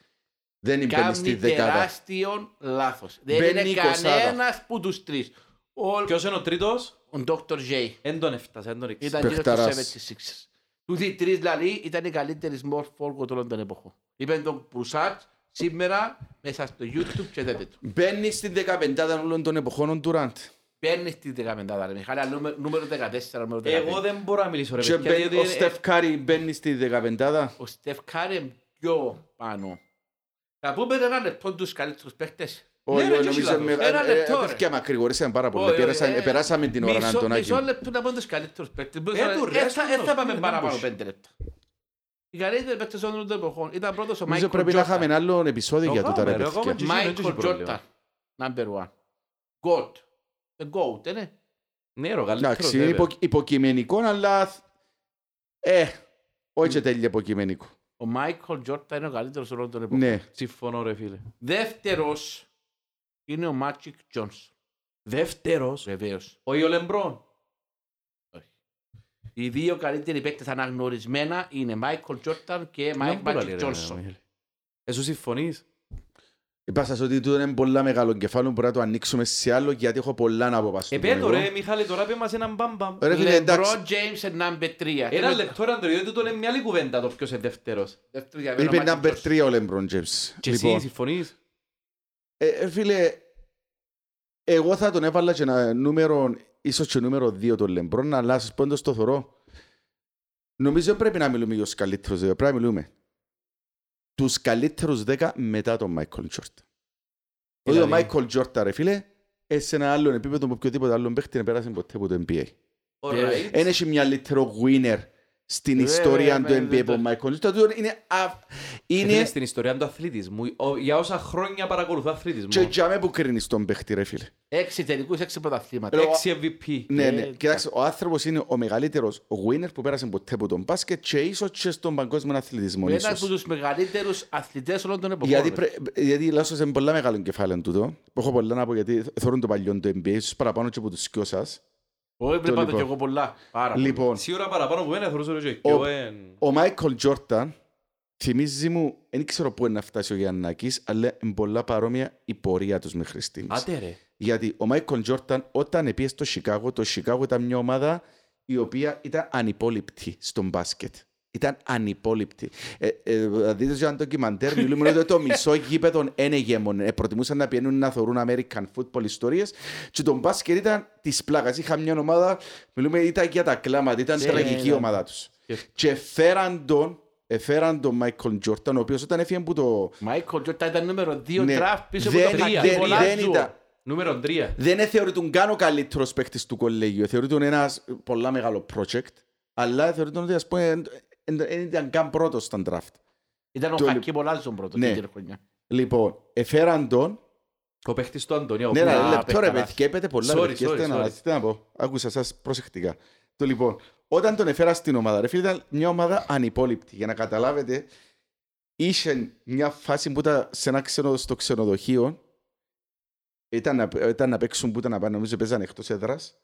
Δεν είναι μπαίνει στη κάνει δεκάδα. τεράστιο λάθος. Δεν Μπαίνει είναι εικοσάδα. κανένας που τους τρεις. Ο, Ποιος είναι ο τρίτος; ο Dr. J Εν τον έφτασε, εν τον ρίξε. ήταν γύρω στους Παιχταράς. 76ers. Τούτοι τρεις δηλαδή ήταν οι καλύτεροι small forward όλων των εποχών. Είπε τον Προυσάτ σήμερα μέσα στο YouTube και δέτε το. Μπαίνεις στην δεκαπεντάδα όλων των εποχών ο Ντουράντ. Παίρνει στη 15 ρε Μιχάλη, αλλά νούμε- νούμερο 14, νούμερο 15. Εγώ δεν μπορώ να μιλήσω ρε Και παιδιά. μπαίνει- διότι ο είναι- Στεφ Κάρι μπαίνει στη δεκαπεντάδα. Ο Στεφ Κάρι είναι πιο πάνω. Θα πούμε ένα λεπτό τους καλύτερους παίχτες. Όχι, ρε, όχι, και νομίζω όχι με- λάθος. Ένα ε, λεπτό, ε, ρε. παιδιά, μακρηγορήσαμε πάρα πολύ. Όχι, Πέρασα- ε, Περάσαμε την ώρα, Μισό- Αντωνάκη. Μισό λεπτό να πούμε τους καλύτερους παίχτες. Ε, του Ε, ρε, θα- ε, θα στον πάμε το, παραπάνω δεν πέντε λεπτά. Οι καλύτεροι παίχτες όλων των εποχών. Ήταν πρώτος ο Νομίζω Michael πρέπει να είχαμε Jordan. ένα άλλο επεισόδιο Το για τούτα ρε κάνουμε, ρε, παιδιά. ακόμα και εσύ, δεν Michael έχει πρόβλημα. Jordan. Number one. GOAT. The GOAT, είναι. Ναι, ρε, ο καλύτερος, Εντάξει, βέβαια. υπο- υποκειμενικό, αλλά... Ε, όχι και τέλεια υποκειμενικό. Ο Michael Jordan είναι ο καλύτερος όλων των εποχών. Ναι. Συμφωνώ ρε φίλε. Δεύτερος είναι ο Magic Johnson. Δεύτερος. Βεβαίως. Όχι ο Λεμπρόν. Οι δύο καλύτεροι παίκτες αναγνωρισμένα είναι Μάικλ Τζόρταν και Μάτζικ Τζόνσον. Εσύ συμφωνείς; Είπα σας ότι τούτο είναι πολλά μεγάλο κεφάλαιο, μπορεί να το ανοίξουμε σε άλλο γιατί έχω πολλά να πω πάνω στο Επέτω κείμενο. ρε Μιχάλη τώρα πέ μας έναν μπαμπαμ. Ρε φίλε, εντάξει, Λεμπρόν Τζέιμς είναι number 3. Ένα λεπτό ρε Αντρείο, τούτο είναι μια άλλη κουβέντα το ποιος είναι δεύτερος. είπε number 3 ο Λέμπρον James. Και εσύ Λοιπόν, συμφωνείς; Ε, ε, φίλε, εγώ θα τον έβαλα και ένα νούμερο, ίσως και νούμερο 2 τον Λέμπρον, αλλά σας πω εντός το θωρώ. Νομίζω πρέπει να μιλούμε για τους καλύτερους δύο, πρέπει να μιλούμε. Τους καλύτερους 10 μετά τον Μάικλ Τζόρταν. Όχι ο Δηλαδή; Μάικλ Τζόρταν ρε φίλε, ε, σε ένα άλλο επίπεδο με οποιοδήποτε άλλο παίχτη να πέρασε ποτέ από το NBA. Alright. Δεν έχει μια λίτερο winner στην Ε, ιστορία ε, του ε, NBA ε, από ε. Μάικλ Τζόρταν. Είναι, α- Είναι είναι στην ιστορία του αθλητισμού. Ο- Για όσα χρόνια παρακολουθώ και αθλητισμό. για με που κρίνεις τον παίχτη ρε φίλε. Έξι τελικούς, έξι πρωταθλήματα. Ρε, Έξι MVP. Ναι, Ε, ναι. εντάξει. Κοιτάξτε, ο άνθρωπος είναι ο μεγαλύτερος winner που πέρασε ποτέ από τον μπάσκετ και ίσως και στον παγκόσμιο αθλητισμό. Ένας ίσως. από τους μεγαλύτερους αθλητές όλων των εποχών. Γιατί, ρε. πρέ- γιατί λάσος είναι πολλά μεγάλο κεφάλαιο τούτο. Έχω πολλά να πω γιατί θεωρούν το παλιό του NBA, ίσως παραπάνω και από τους σκιό σας. Όχι, βλέπα το λοιπόν. κι εγώ πολλά. Πάρα πολλά. Λοιπόν, Σίγουρα παραπάνω που ένα θεωρούσα ότι και Ο- εγώ εν- ο Μάικλ Τζόρταν θυμίζει μου, δεν ξέρω πού είναι να φτάσει ο Γιάννακης, αλλά είναι πολλά παρόμοια η πορεία τους μέχρι στιγμής. Άτε ρε. Γιατί ο Μάικλ Τζόρταν όταν πήγε στο Σικάγο, το Σικάγο ήταν μια ομάδα η οποία ήταν ανυπόληπτη στον μπάσκετ. Ήταν ανυπόληπτη. Ε, ε, θα δείτε σε ένα ντοκιμαντέρ, μιλούμε ότι το μισό γήπεδο είναι γέμον. Ε, προτιμούσαν να πηγαίνουν να θεωρούν American football ιστορίες και το μπάσκετ ήταν της πλάκας. Είχα μια ομάδα, μιλούμε, ήταν για τα κλάματα, ήταν Ναι, τραγική ναι, η ναι. ομάδα τους. Και- Και φέραν τον, εφέραν τον Μάικλ Τζόρταν, ο οποίος όταν έφυγε που το... Μάικλ Τζόρταν ήταν νούμερο 2 Ναι, draft πίσω από δεν- τον δεν- Χακίμ δεν Ολάζουον. ήταν- Νούμερο 3. Δεν θεωρείται καν ο καλύτερος παίκτης του κολέγιου. Θεωρείται ένας πολλά μεγάλο project. Αλλά θεωρείται ότι ας πούμε δεν ήταν καν πρώτος στον draft. Ήταν ο Το- Χακίμ Ολάζου πρώτος Ναι. την τελευταία χρονιά. Λοιπόν, εφέραν τον. Ο παίχτης του Αντωνίου. Ναι, που- ένα Α, λεπτό ρε παιχταράς. παιδιά, έπεται πολλά. Sorry, ρε παιδιά, sorry, είστε να- sorry. τι να πω. Άκουσα σας προσεκτικά. Το λοιπόν, όταν τον έφερα στην ομάδα, ρε φίλε, ήταν μια ομάδα ανυπόλοιπτη. Για να καταλάβετε, είχε μια φάση που ήταν σε ένα ξενο, στο ξενοδοχείο. Ήταν να, ήταν να παίξουν που ήταν να πάνε, νομίζω παίζανε εκτός έδρας.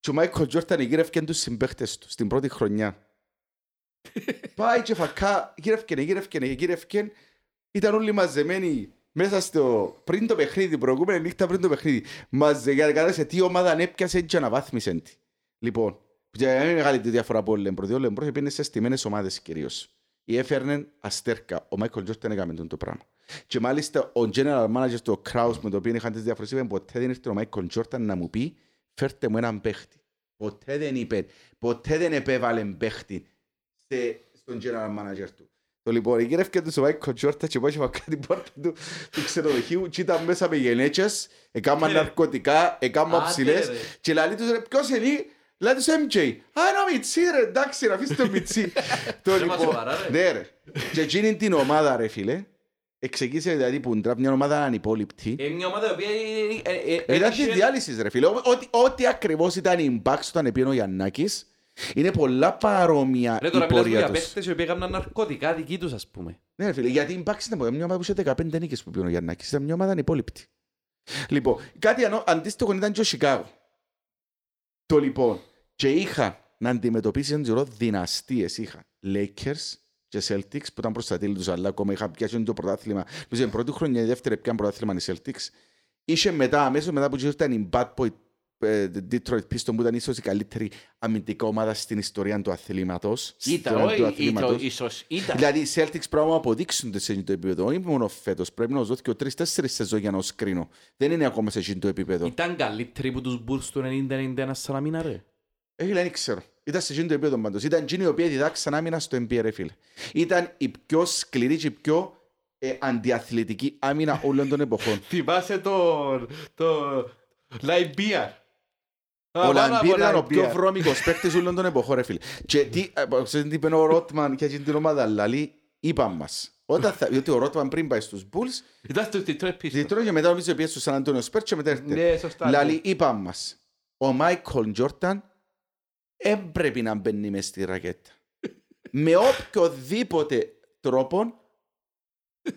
Και ο Μάικλ Τζόρταν γύρευκε τους συμπαίχτες του στην πρώτη χρονιά. Πάει και φακά, γύρευκε, γύρευκε, γύρευκε. Ήταν όλοι μαζεμένοι μέσα στο πριν το παιχνίδι, την προηγούμενη νύχτα πριν το παιχνίδι. Μαζεμένοι, σε τι ομάδα ανέπιασε και αναβάθμισε τη. Λοιπόν, και είναι μεγάλη τη διαφορά από ο Λεμπρόν, διότι ο Λεμπρόν πήγαινε σε στιμένες ομάδες κυρίως. Ή έφερνε αστέρκα. Ο Μάικλ Τζόρταν έκαμε τον το πράγμα. Και μάλιστα ο general manager του Kraus με το οποίο είχαν τις διαφορές είπε ποτέ δεν ήρθε ο Μάικλ Τζόρταν να μου πει φέρτε μου έναν παίχτη. Ποτέ δεν είπε, ποτέ δεν επέβαλε παίχτη σε, στον general manager του. Το λοιπόν, γύρευκε του ο Μάικλ Τζόρταν και πάει και φακά την πόρτα του, του ξενοδοχείου και ήταν μέσα με γεναίτζες, έκαναν Ρε. ναρκωτικά, έκαναν Άντε, ψηλές ρε. και λέει τους ρε, ποιος είναι, λέει τους MJ. Α, είναι ο μιτσής ρε, εντάξει, να αφήσεις τον μιτσή. Το Ρε, μας λοιπόν, σοβαρά, ρε. ναι ρε. Και εκείνη την ομάδα ρε φίλε, εξεκίνησε δηλαδή που ντραπ μια ομάδα ανυπόλοιπτη. Είναι μια ομάδα η οποία... ε, ε, ε, Ήταν είχε- τη διάλυσης, ρε φίλε. Ό- Ό,τι, ό,τι ακριβώς ήταν η impact όταν επήρε ο Γιαννάκης, είναι πολλά παρόμοια Ρε η τώρα μιλάς πορεία για τους. παίχτες οι οποίοι έκαναν ναρκωτικά δική τους ας πούμε. Ναι, ρε φίλε, γιατί η impact ήταν μια ομάδα που είχε 15 νίκες που πήρε ο Γιαννάκης. Ήταν μια ομάδα ανυπόλοιπτη. Λοιπόν, κάτι ανώ- αντίστοιχο ήταν και ο Σικάγο. Το λοιπόν, και είχα να αντιμετωπίσει έναν τζιρό δυναστείες. Είχα Lakers και Celtics που ήταν προς τα τέλη τους, αλλά ακόμα είχα πιάσει το πρωτάθλημα. Νομίζω η πρώτη χρονιά, η δεύτερη πιάνε πρωτάθλημα οι Celtics. Είχε μετά, αμέσως μετά που ήρθαν οι Bad Boy ε, Detroit Pistons που ήταν ίσως η καλύτερη αμυντικά ομάδα στην ιστορία του αθλήματος. Ήταν, Στον- του όχι, αθλήματος. ήταν, ίσως ήταν. Δηλαδή οι Celtics πρέπει να αποδείξουν το σε εκείνο το επίπεδο. Όχι μόνο φέτος. Πρέπει να δώσει και ο τρεις-τέσσερις σεζόν για να ως κρίνω. Δεν είναι ακόμα σε εκείνο το επίπεδο. Ήταν καλύτεροι που τους Bulls του 90-91 σαν άμυνα ρε. Ε, φίλε, δεν ξέρω. Ήταν σε εκείνο το επίπεδο πάντως. Ήταν εκείνοι οι οποίοι διδάξαν άμυνα στο NBA, ρε φίλε. Ήταν η πιο σκληρή και η πιο ε, αντιαθλητική άμυνα όλων των εποχών. Θυμάσαι το... το... Λαϊμπίρ. Ο Λαϊμπίρ ήταν ο πιο βρώμικος παίκτης όλων των εποχών, ρε φίλε. Και τι, ε, ξέρετε τι είπε ο Ρόντμαν για εκείνη την ομάδα, λαλεί, είπαν μας. Όταν θα, διότι ο Ρόντμαν πριν πάει στους Bulls, Ήταν στο Detroit Pistons. Ντιτρόιτ και μετά νομίζω πήγε στο Σαν Αντώνιο Σπερς και μετά έρθε. Ναι, σωστά. Λαλεί, είπαν μας, ο Μάικλ Τζόρταν δεν πρέπει να μπαίνει μες στη ρακέτα. Με οποιοδήποτε τρόπο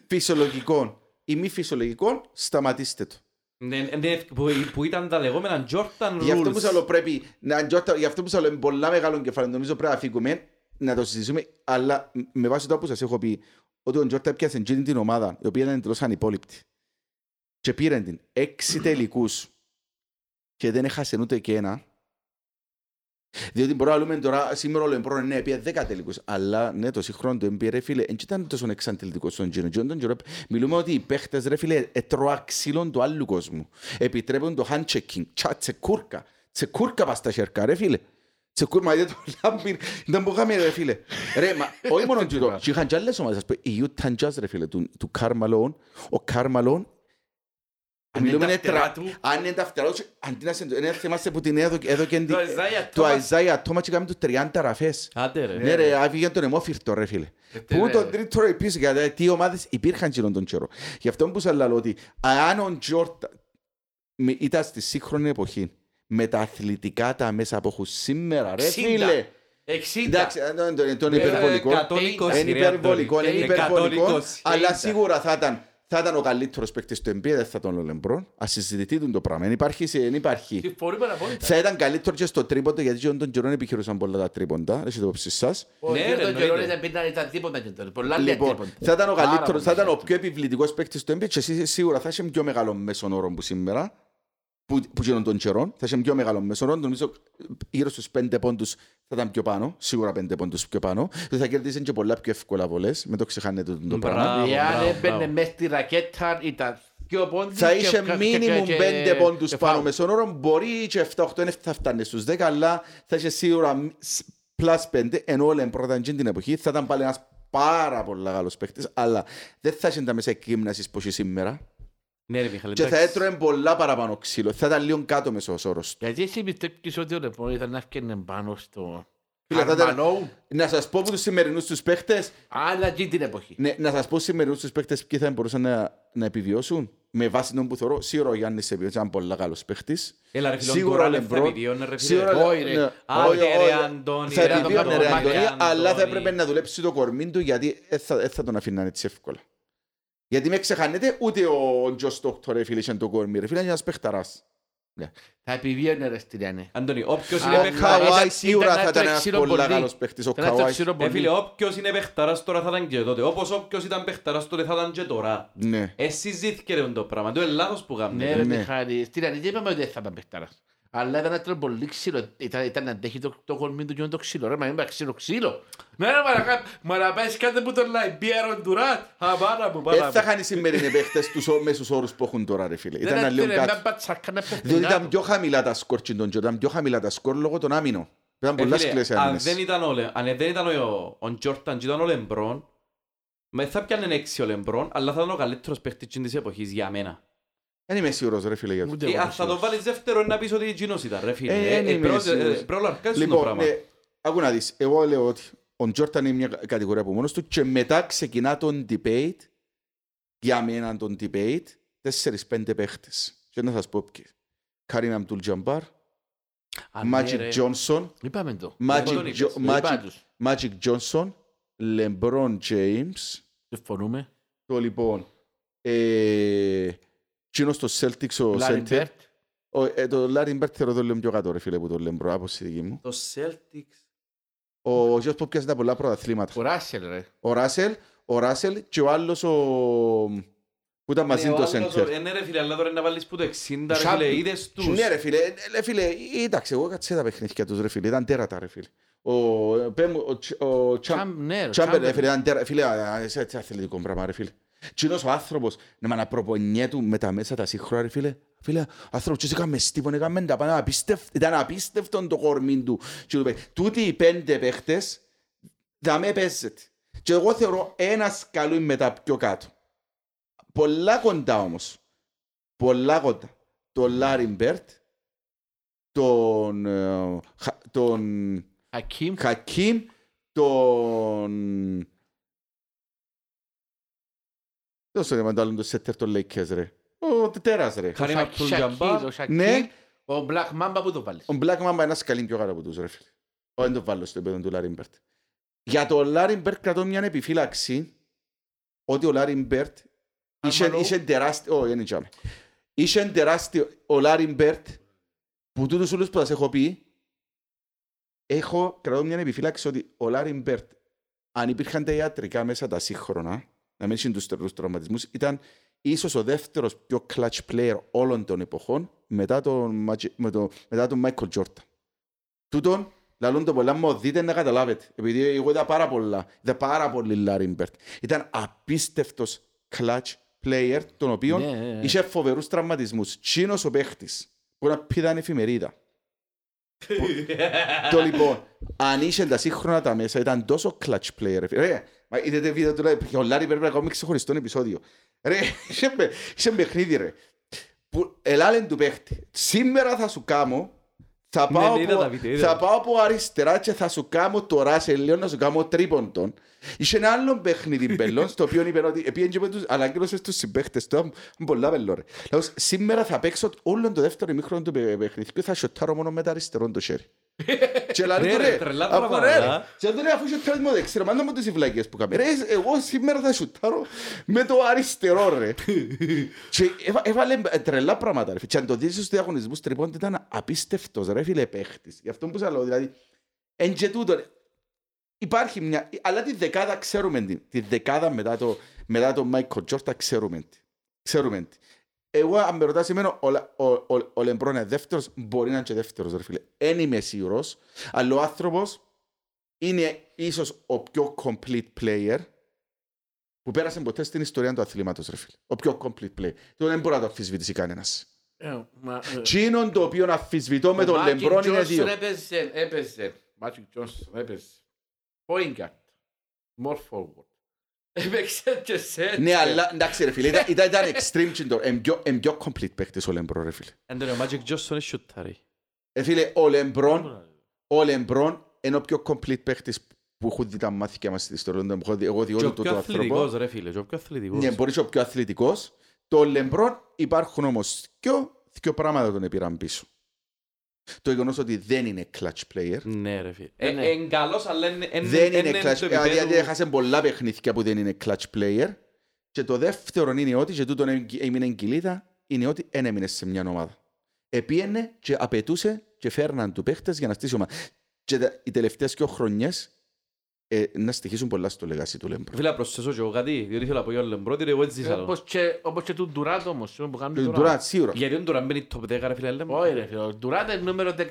φυσιολογικών ή μη φυσιολογικών, σταματήστε το. Ναι, ναι, που- Που ήταν τα λεγόμενα Jordan Γι' αυτό που Rules. σας λέω πρέπει, να γιόρτα- γι' αυτό που σας λέω είναι πολλά μεγάλο κεφάλαιο, νομίζω πρέπει να φύγουμε, να το συζητήσουμε, αλλά με βάση το που σας έχω πει, ότι ο Τζόρτα πιάσε εκείνη την ομάδα, η οποία ήταν εντελώς ανυπόλοιπτη. Και πήραν την έξι τελικούς και δεν έχασε ούτε και ένα. Διότι μπορούμε να λέμε τώρα, σήμερα ο Λεμπρόν ναι, πήγε δέκα τελικούς, αλλά ναι, το σύγχρονο του NBA, ρε φίλε, δεν ήταν τόσο εξαντλητικός στον γύρο. Και τον γύρο, Μιλούμε ότι οι παίχτες, ρε φίλε, έτρωα ξύλων του άλλου κόσμου. Επιτρέπουν το hand-checking, τσα, τσεκούρκα, τσεκούρκα πας στα χέρκα, ρε φίλε. Τσεκούρκα, μα είδε το λάμπιν, ήταν που είχαμε, ρε φίλε. Ρε, μα, όχι μόνο τούτο, και είχαν και άλλες ομάδες, ας πούμε, η Utah Jazz, ρε φίλε, του, του Καρμαλόν, ο Καρμαλόν, Αν είναι μιλούμε τα είναι φτερά τρα- του. αν είναι τα φτερά τους, αντί να σε- είναι θυμάστε που την έδω- έδωκεν Το τη- Isaiah το Thomas. Αϊζάια Τόμα και κάνουμε τους 30 ραφές. Άντε ρε. Ναι ρε, άφηγε τον εμόφυρτο ρε φίλε. Πού ρε. τον τρίτο ρε πίσω, γιατί τι ομάδες υπήρχαν γύρω τον καιρό. Γι' αυτό που σας λέω ότι αν ο Τζόρτα ήταν στη σύγχρονη εποχή με τα αθλητικά τα μέσα που έχουν σήμερα ρε 60. φίλε. 60. Εντάξει, τον- τον- τον Ε, υπερβολικό. 120, Είναι ρε, υπερβολικό, Αντώνη. είναι Ε, υπερβολικό. 120. Αλλά 50. σίγουρα θα ήταν, θα ήταν ο καλύτερος παίκτης του NBA, δεν θα ήταν ο Λεμπρόν. Ας συζητηθεί τον το πράγμα. Δεν υπάρχει, σε- δεν υπάρχει. Συμφωνούμε απόλυτα. Θα ήταν καλύτερο και στο τρίποντο, γιατί και τον καιρό επιχειρούσαν πολλά τα τρίποντα. Έχετε υπόψη σας. Ο Ναι, γύρω ρε, των εννοείται. καιρών ήταν- ήταν- ήταν τίποτα και τώρα. Πολλά λίγα Λοιπόν, τίποτα. θα ήταν ο Πάρα καλύτερος, θα πολύ ήταν ο καλύτερο. πιο επιβλητικός παίκτης του NBA και εσύ σίγουρα θα είχε πιο μεγάλο μέσον όρο που σήμερα, που, που γίνον των καιρών, θα είχε πιο μεγάλο μέσον όρο, νομίζω γύρω στους πέντε πόντους θα ήταν πιο πάνω, σίγουρα πέντε πόντους πιο πάνω, και θα κερδίσει και πολλά πιο εύκολα βολές, μην το ξεχάνετε το, το Μπράβο. πράγμα. Εάν μπράβο, έμπαινε μπράβο. μες στη ρακέτα ήταν πιο πόντους Θα και- είχε και- μίνιμουμ και- πέντε και- πόντους και πάνω φάουλ. μέσον όρο, μπορεί και 7-8 δεν θα φτάνει στους 10, αλλά θα είχε σίγουρα πλάς 5, ενώ ο Λεμπρόν ήταν εκείνη την εποχή, θα ήταν πάλι ένας πάρα πολύ μεγάλος παίκτης, αλλά δεν θα είχε τα μέσα εκκύμνασης που έχει σήμερα. Ναι ρε Μιχάλη, Και θα εντάξει. έτρωε πολλά παραπάνω ξύλο. Θα ήταν λίγο κάτω μέσος όρος του. Γιατί εσύ πιστεύεις ότι ο Λεπρόν ήταν να έφτιανε πάνω στο Φίλε, θα ήταν- Καρμαλόου, Να σας πω που τους σημερινούς τους παίχτες, αλλά εκείνη την εποχή. ναι, να σας πω στους σημερινούς τους παίχτες ποιοι θα μπορούσαν να, να επιβιώσουν. Με βάση τον που θεωρώ, σίγουρα ο Γιάννης Σεπιός ήταν πολύ καλός παίχτης. Έλα ρε φίλε, ο Σίγουρα ο Ντουράν θα Λεμπρόν. επιβιώνει, ρε φίλε. Σίγουρα όχι, ρε. ναι, Άντε, όχι, ρε, όχι. Αντώνη, Θα ρε, επιβιώνει Αντώνη, ρε ρε, Αντώνη, Αντώνη. αλλά θα έπρεπε να δουλέψει το κορμί του γιατί δεν θα, δεν θα τον αφήναν έτσι εύκολα. Γιατί με ξεχάνετε ούτε ο Τζο Στόκτορ ρε φίλε είχε το κορμί ρε φίλε είναι ένας παιχταράς. Θα επιβίωνε ρε στη Ριάννη. Αντώνη, όποιος Α, είναι Ο παιχταράς. παιχταράς... Καουάι ήταν- σίγουρα ήταν θα ήταν το ένας ξύλο πολύ πολύ. καλός παίχτης ο Ήταν το Καουάι. ξύλο Ε, πολύ. φίλε, όποιος είναι παιχταράς τώρα θα ήταν και τότε. Όπως όποιος ήταν παιχταράς τότε θα ήταν και τώρα. Ναι. Εσύ ζήθηκε ρε το πράγμα. Το είναι λάθος που Ναι κάνουμε. ρε Ναι. Μιχάλη, στη Ριάννη δεν είπαμε ότι δεν θα ήταν παιχταράς. Αλλά ήταν ένα πολύ ξύλο. Ήταν, ήταν να αντέχει το, το κορμί του και το ξύλο. Ρε, μα μην πάει ξύλο ξύλο. Ναι ρε μαρακα, μα να πάει κάτι που τον λέει. Πιέρον Ντουράτ. Α, πάρα μου, πάρα Δεν θα μου. είχαν οι σημερινοί παίχτες τους ό- μέσους όρους που έχουν τώρα ρε φίλε. Δεν Ήταν είναι, λίγο φίλε, κάτω. μια πατσάκα να Διότι παιχταρά ήταν του. πιο χαμηλά τα σκορ των ήταν πιο χαμηλά τα σκορ λόγω των άμυνων. Ήταν Ε, πολλά φίλε, σκληρές οι αν άμυνες. δεν ήταν ο, Λε- αν δεν ήταν ο, ο Τζόρταν και ήταν ο Λεμπρόν, με θα πιάνε έξι ο Λεμπρόν, αλλά θα ήταν ο καλύτερος παίχτης της εποχής για μένα. Δεν είμαι σίγουρος ρε φίλε για αυτό. Ούτε Ε, εγώ αν είμαι θα το σίγουρος. βάλεις δεύτερο είναι να πεις ότι εκείνος ήταν ρε φίλε. Ε, Ε, δεν ε, είμαι προ- σίγουρος. ε, Πρέπει να αρκάσεις το Λοιπόν, πράγμα. ναι, άκου να δεις. Εγώ λέω ότι ο Τζόρταν είναι μια κατηγορία από μόνος του και μετά ξεκινά τον debate, για μένα τον debate, τέσσερις-πέντε παίχτες. Και να σας πω ποιοι. Κάριμ Αμπτούλ Τζαμπάρ, Α, ναι, Μάτζικ ρε. Τζόνσον, Είπαμε το. Μάτζικ τον είπες. Το είπα Magic- τους. Magic Johnson, Λεμπρόν James, Συμφωνούμε. το λοιπόν, ε, κοινός στο Celtics ο Λάρι Center, Μπέρτ. ο, ε, το Λάρι Μπέρτ θεωρώ το λίγο πιο κάτω ρε φίλε που το Λεμπρό, από στη δική μου. Το Celtics. Ο Γιος που πιάσε τα πολλά πρωταθλήματα. Ο Ράσελ ρε. Ο Ράσελ, ο Ράσελ και ο άλλος ο... που ήταν μαζί Ναι, ο το άλλος, σέντερ. ε, Ναι ρε φίλε, αλλά τώρα είναι να βάλεις που το 60 ρε Σάμπι. φίλε, είδες τους. Ναι ρε φίλε, ε, ρε φίλε, εντάξει, εγώ κάτσε τα παιχνίδια τους ρε φίλε, ήταν τέρατα ρε φίλε. Ο, πέ μου, ο, Τσ- ο Τσάμ- Τσάμ- ναι, ρε, Τσάμπερ ρε Τσάμπερ. φίλε, ήταν τέρατα, φίλε, α, α, σε έτσι αθλητικό πράγμα ρε φίλε. Κοινός ο άνθρωπος, να με προπονιέ του με τα μέσα τα σύγχρονα ρε φίλε, φίλε, ο άνθρωπος και έκαμε στίβον, έκαμε τα πάνω, απίστευ- ήταν απίστευτο το κορμί του. Και του είπε, Τούτοι οι πέντε παίχτες, θα με παίζετε. Και εγώ θεωρώ ένα σκαλί είναι μετά πιο κάτω. Πολλά κοντά όμως. Πολλά κοντά. Τον Λάρι Μπερντ, τον, ε, Χα- τον Χακίμ. Χακίμ, τον... Δώσε ρε μα τον άλλον το σέτερ των Lakers ρε. Ο τέρας ρε. Χάρη Ο Αμπντούλ Σακ- Τζαμπάρ. Σακίλ, ο Σακίλ. Ναι. Ο Black Mamba που το βάλεις; Ο Black Mamba είναι ένα σκαλί πιο κάτω από τους ρε φίλε. Ο δεν το βάλω στο επίπεδο του Λάρι Μπερντ. Για τον Λάρι Μπερντ κρατώ μια επιφύλαξη ότι ο Λάρι Μπέρτ είχε, Καρμαλό. είχε τεράστιο... Όχι, δεν είναι τζιαμέ. Είχε τεράστιο ο Λάρι Μπερντ, που τούτους όλους που σας έχω πει, έχω κρατώ μια επιφύλαξη ότι ο Λάρι Μπερντ, αν υπήρχαν τα ιατρικά μέσα τα σύγχρονα, να μην είχε τους τερούς τραυματισμούς, ήταν ίσως ο δεύτερος πιο clutch player όλων των εποχών μετά τον, Μάτζι- με το- μετά τον Michael Jordan. Τούτον, λαλούν το πολλά μου, δείτε να καταλάβετε. Επειδή εγώ είδα πάρα πολλά, είδα πάρα πολύ Λάρι Μπερντ. Ήταν απίστευτος clutch player, τον οποίο Ναι, ναι, ναι. είχε φοβερούς τραυματισμούς. Τζείνος ο παίχτης, που εν επήδαν εφημερίδα. το λοιπόν, αν είχε τα σύγχρονα τα μέσα, ήταν τόσο clutch player. ρε φίλε. Ρε, μα είδατε βίντεο του, λέει, ο Λάρι πρέπει να κάνουμε ξεχωριστό επεισόδιο. Ρε, είχε με- είχε παιχνίδι ρε. Που ελάλεν του παίχτη. Σήμερα θα σου κάνω, θα Ναι, πάω, ναι, είδα από, τα βίντεο, είδα. θα πάω από αριστερά και θα σου κάνω το ράσελιο να σου κάνω τρίποντον. Είχε ένα άλλο παιχνίδι μπελόν, στο οποίο είπε ότι επίεν και με τους, αναγκύρωσε τους συμπαίχτες του, είναι πολλά μπελό ρε. Λέω, σήμερα θα παίξω όλο το δεύτερο ημίχρονο του παι- παιχνιδιού και θα σιωτάρω μόνο με τα αριστερό το χέρι. Και λέει Ρε, του, ρε, ρε, τρελά αφού πράγματα, ρε, α. και του λέει αφού σιωτάρεις με το δεξιρό, μάνα μου τις οι βλακίες που κάνουμε. Ρε, εγώ σήμερα θα σιωτάρω με το αριστερό ρε. Και έβα- έβαλε τρελά πράγματα ρε. Και αν το δεις στους διαγωνισμούς τριπών ήταν απίστευτος ρε φίλε παίχτης. Γι' αυτό που σας λέω, δηλαδή, εν και τούτο, ρε. Υπάρχει μια, αλλά τη δεκάδα ξέρουμε την. Τη δεκάδα μετά το, μετά το Michael Jordan ξέρουμε την. Ξέρουμε την. Εγώ, αν με ρωτάς εμένα, ο, Λα- ο, ο, ο Λεμπρόν είναι δεύτερος, μπορεί να είναι και δεύτερος, ρε φίλε. Εν είμαι σίγουρος, αλλά ο άνθρωπος είναι ίσως ο πιο complete player που πέρασε ποτέ στην ιστορία του αθλήματος, ρε φίλε. Ο πιο complete player. Το δεν μπορεί να το αμφισβητήσει κανένας. Ε, μα, ε, Τσίνον το οποίο αμφισβητώ με ο τον Magic Λεμπρόν είναι Johnson δύο. Έπαιζε, έπαιζε. Magic Johnson έπαιζε. Point guard. More forward. Έπαιξε και σε Ναι, αλλά εντάξει ρε φίλε, ήταν, ήταν, ήταν extreme τσίντο. Εν πιο, εν πιο complete παίχτης ο Λεμπρόν, ρε φίλε. Εν τέλει, ο Magic Johnson είναι σιουτάρι. Ε, φίλε, ο Λεμπρόν, ο Λεμπρόν είναι ο πιο complete παίχτης που έχουν δει τα μάθηκια μας στην ιστορία. του. Έχω δει- Εγώ δει Και όλο ο το πιο το άνθρωπο. αθλητικός ρε φίλε, και ο πιο αθλητικός. Ναι, μπορείς και ο πιο αθλητικός. Το Λεμπρόν υπάρχουν όμως δυο, δυο πράγματα τον επήραν πίσω. Το γεγονός ότι δεν είναι clutch player. Ναι ρε φίλε. Ε, Ε, ναι. Εν καλός, αλλά εν- εν- δεν εν- είναι εν clutch στο player. επίπεδο- Γιατί έχασε πολλά παιχνίδια που δεν είναι clutch player. Και το δεύτερο είναι ότι, και τούτο έμεινε κηλίδα, είναι ότι δεν έμεινε σε μια ομάδα. Επίενε και απαιτούσε και φέρναν του παίχτες για να στήσει ομάδα. Και τα- οι τελευταίες δύο χρονιές ε, να στοιχήσουν πολλά στο legacy του Λεμπρόν. Φίλε, να προσθέσω και εγώ κάτι, διότι θέλω να πω για τον Λεμπρόν, διότι εγώ έτσι ζήσα το. Όπως και, όπως και του Ντουράντ όμως, αυτό που κάνει Του τώρα. Ντουράντ, σίγουρα. Γιατί τον τώρα μπαίνει top 10 ρε φίλε Λεμπρόν. Όχι ρε φίλε, ο Ντουράντ είναι νούμερο 14-15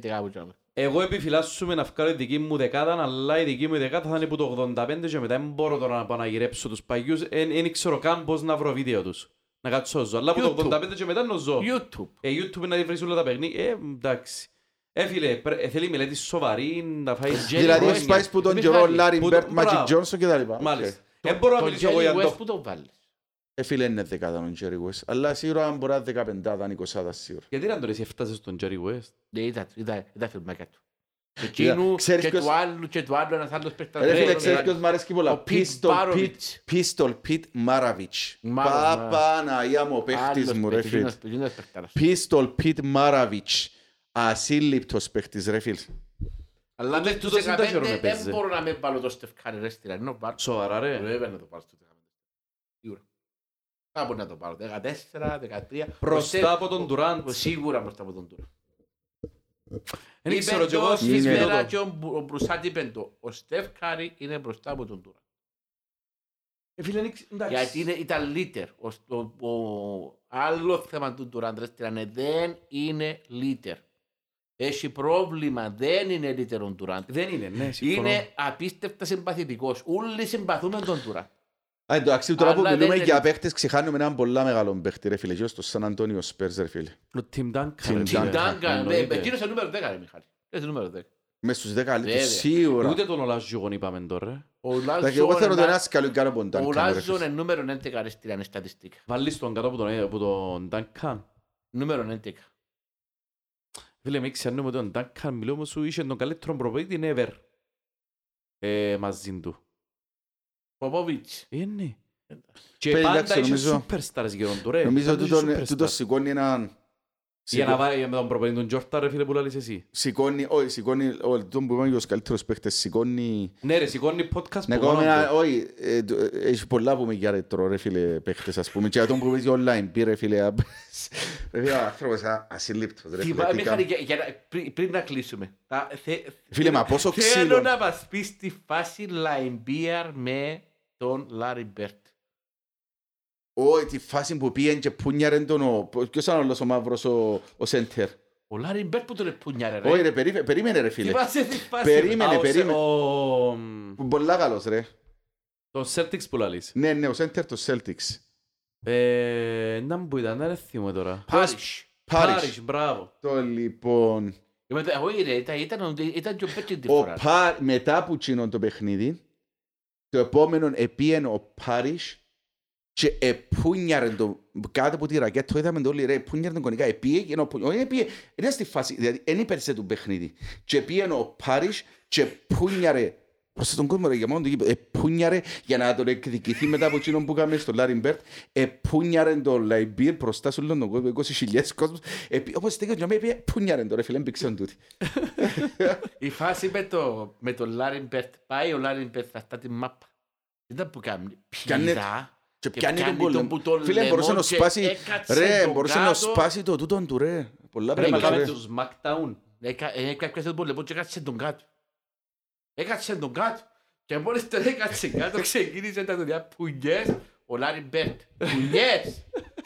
κάπου έτσι. Εγώ επιφυλάσσομαι να βγάλω τη δική μου δεκάδα, αλλά η δική μου δεκάδα θα είναι που το 85 και μετά δεν μπορώ τώρα να πάω να γυρέψω τους παλιούς, δεν ξέρω καν πώς να βρω βίντεο τους. Να κάτσω ζω, αλλά που το YouTube. 85 και μετά να ζω. YouTube. Ε, YouTube να βρεις όλα τα παιχνίδια, ε, εντάξει. Ε, φίλε, πρέ- ε, θέλει μελέτη σοβαρή, να φάει... Jerry Δηλαδή, West. σπάεις που τον Μιχάλη, καιρό Λάρι που Μπέρτ, το- Μάτζικ μπράβο. Τζόνσον και τα λοιπά. Μάλιστα. Οκ. Δεν μπορώ να Τον μιλήσω εγώ Jerry για West το... που το βάλεις. Ε, φίλε, είναι δεκάδα τον Τζέρι West. Αλλά σίγουρα αν μπορεί να είναι δεκαπεντάδα, είναι εικοσάδα σίγουρα. Γιατί να τον εσύ έφτασες στον Jerry West; Ναι, είδα, είδα, είδα φιλμάκια του. Και εκείνου ξέρεις και ποιος- του άλλου και του άλλου ένας άλλος παίκτας. Ρε φίλε, Ναι, ξέρεις ναι. ποιος μ' αρέσει πολλά; Ο Pete Pistol Pete, Barovich. Pistol Pete Maravich. Μάρα- Παπαναία μου, ο παίχτης Άλλος μου, ρε παίκτης, φίλε. εκείνος- εκείνος παίκταρας. Pistol Pete Maravich. Ασύλληπτος παίχτης, ρε φίλε. Αλλά Τούτο- μες τους τούτος είναι τα 15 χειρότερα δεν παίζει. μπορώ να με βάλω το Στεφκάρη ρε στη Ρανό πάρω. Σοβαρά ρε. Βέβαια να το πάρω στο 15. Σίγουρα. Κάπου να το πάρω. 14, 13. Μπροστά Ο από τον Στεφ- Durant. ο- Σίγουρα μπροστά από τον Τουράντ. Δεν ξέρω κι εγώ. Είναι- Σήμερα και ο Μπου- ο Μπρουσάρντ είπε το. Ο Στεφ Κάρι είναι μπροστά από τον Ντουράντ. Ε, φίλε, δεν ξε- εντάξει. Γιατί είναι, ήταν leader. Ο, ο, ο, άλλο θέμα του Ντουράντ ρε Στυλιανέ δεν είναι leader. Έχει πρόβλημα. Δεν είναι leader ο Ντουράντ. Δεν είναι, ναι, συμφωνώ. Είναι απίστευτα συμπαθητικός. Όλοι συμπαθούμε τον Ντουράντ. Α, εντάξει, τώρα που Αλλά μιλούμε δεν για είναι- παίχτες, ξεχάνουμε έναν πολλά μεγάλο παίχτη, ρε φίλε. Ποιος στο Σαν Αντώνιο Σπέρς, ρε φίλε. Ο Tim Duncan. Tim ρε, Τι φίλε. Duncan. Ντάνκαν, Εννοείται. εκείνος είναι νούμερο 10 ρε Μιχάλη. Είναι νούμερο 10. Μες στους δέκα Βέβαια. καλύτερους, σίγουρα. Ούτε τον Ολαζιούγον είπαμε τώρα. Ο Εντάξει, Λάζον Εγώ θέλω τον είναι- ένας καλό κάνω από τον ο Duncan, ρε Λάζον φίλε. είναι νούμερο 11 ρε στη Ρανέ στατιστικά. Βάλεις τον κάτω από τον, από τον Duncan. Νούμερο 11. Φίλε, μην ξέρουμε ότι ο Duncan μιλούμε σου είχε τον καλύτερο προπονητή ever. Ε, μαζί του. Ποπόβιτς. Ε, ναι. Και Φίλε, πάντα εντάξει, είχε νομίζω- superstars γύρω του, ρε. Νομίζω Πάντα ότι είχε τούτο- superstars. τούτο σηκώνει έναν Για να βάλει με τον προπονητή του Τζόρτα ρε φίλε που λαλείς εσύ. Σηκώνει, όχι, σηκώνει, ο, τον που είπαμε για τους καλύτερους παίχτες, σηκώνει... Ναι ρε, σηκώνει podcast Ναι, που μόνο ακόμα, του. όχι, ε, το- ε, έχει πολλά που με για ρετρό, ρε φίλε, παίχτες, ας πούμε. Και για τον που είπες για online, πει, ρε φίλε, α- ρε φίλε, ο άνθρωπος α- ασύλληπτος, ρε φίλε. Θυμάμαι, τι Μιχάλη, κάνει. για- για να- πριν- πριν να κλείσουμε. Τα- θε- Φίλε, μα πόσο Θέλω ξύλο. να μας πεις τη φάση Λαϊμπίαρ με τον Λάρι Μπέρτ. Όχι, τη φάση που πήγαινε και πούνιαρε τον, ο- ποιος ήταν όλος ο μαύρος, ο- ο σέντερ. Ο Λάρι Μπέρτ που τον επούνιαρε ρε. Όχι ρε, περίμε- περίμενε ρε φίλε. Θυμάσαι τη φάση. Περίμενε, Α, ο- περίμενε. ο- Που Πολλά καλός ρε. Το Celtics που λαλείς. Ναι, ναι, ο σέντερ του Celtics. Ε, να που ήταν, δεν θυμούμαι τώρα. Πάρισ. Πάρις. μπράβο. Το λοιπόν... Ε, μετά- Όχι ρε, ήταν- ήταν- ήταν και ο Μπέρτ την Ο φορά. Πα... Μετά που τσίνον το παιχνίδι, το επόμενο επίεν ο Πάρις και επούνιαρε το κάτω από τη ρακέτα, το είδαμε το όλοι ρε, επούνιαρε τον κονικά, επίε, και ο Που- όχι επίε, είναι στη φάση, δηλαδή, δεν υπέρσε του παιχνίδι. Και επίεν ο Πάρις και επούνιαρε προς τον κόσμο ρε, για μόνο το γήπεδο, επούνιαρε για να τον εκδικηθεί μετά από εκείνον που έκαμε στο Λάριν Μπέρτ, επούνιαρε τον Λαϊμπίρ μπροστά σε όλον τον κόσμο, 20.000 κόσμος, επί- όπως στέκει ο Τζαμί, επούνιαρε τον ρε φίλε, έμπηξαν τούτοι. Η φάση με το, με τον Λάριν Μπέρτ. Πάει ο Λάριν Μπέρτ θα στα τη μάπα. Ήταν που κάνει. Πιάνε- Πηδά. Και Και πιάνει τον πιάνει πόλεμο. τον που τον Φίλε, μπορούσε να λαιμό και σπάσει, έκατσε ρε, τον μπορούσε να κάτω. σπάσει το τούτον του, ρε. Πολλά Ρε, μα πράγματα, κάμε ρε. τους Smackdown. Έκα- ε, Έκατσε τον πόλεμο και έκατσε τον κάτω. Έκατσε τον κάτω. Και μόλις τον έκατσε κάτω ξεκίνησε τα δουλειά πουνιές ο Λάριν Μπέρτ. Πουνιές.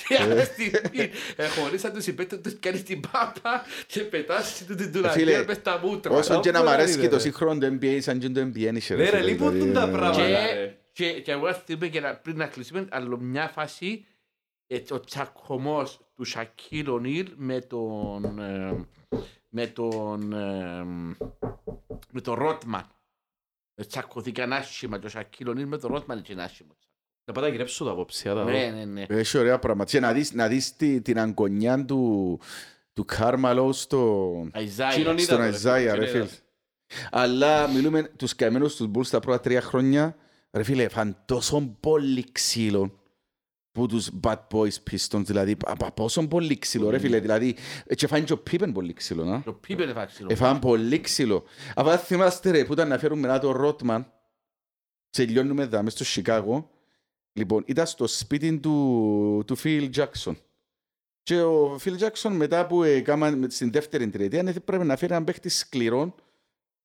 Και αυτή τη στιγμή ε, χωρίς να τους υπέτω τους κάνει την πάπα και πετάσει την φίλε, τουλαχία μες στα μούτρα. Όσο και να μ' Άπλα, αρέσει ρε, και το ρε. σύγχρονο του NBA, σαν και το NBA είσαι, Ρε, ρε, φίλε, λείπουν δηλαδή, τα ε, πράγματα. Και, ρε. Και, και εγώ αυτή τη στιγμή, για να- πριν να κλείσουμε, άλλο μια φάση, ε, ο τσακωμός του Σακίλ Ονίλ με τον, ε, με τον, ε, με τον Ρότμαν. Ε, Τσακωθήκαν άσχημα και ο Σακίλ Ονίλ με τον Ρότμαν ήταν άσχημο. Να πάω να γυρέψω το απόψε. θα τα δω. Ναι, ναι, ναι. Έχει ωραία πράγματα. Και να δεις, να δεις τη- την αγκονιά του, του Κάρμαλο στο, Αϊζάια. Κοινωνία. στον Είδα το, ρε, Αιζάια, φίλε, ρε φίλε. είδα. Αλλά μιλούμε τους καημένους τους Bulls τα πρώτα τρία χρόνια. Ρε φίλε, φαν τόσο πολύ ξύλο που τους bad boys pistons, δηλαδή πα- πα- πόσο πολύ ξύλο ρε φίλε, δηλαδή και φάνε και ο Πίπεν πολύ ξύλο, να. Το πίπερ φάξιλο. Εφάνε πολύ ξύλο. Αλλά δεν θυμάστε ρε που ήταν να φέρουμε ένα το Ρότμαν και λιώνουμε δάμε στο Σικάγο. Λοιπόν, ήταν στο σπίτι του, του Φιλ Τζάκσον. Και ο Φιλ Τζάκσον μετά που έκαναν στην δεύτερη τριετία ναι, πρέπει να φέρει έναν παίχτη σκληρό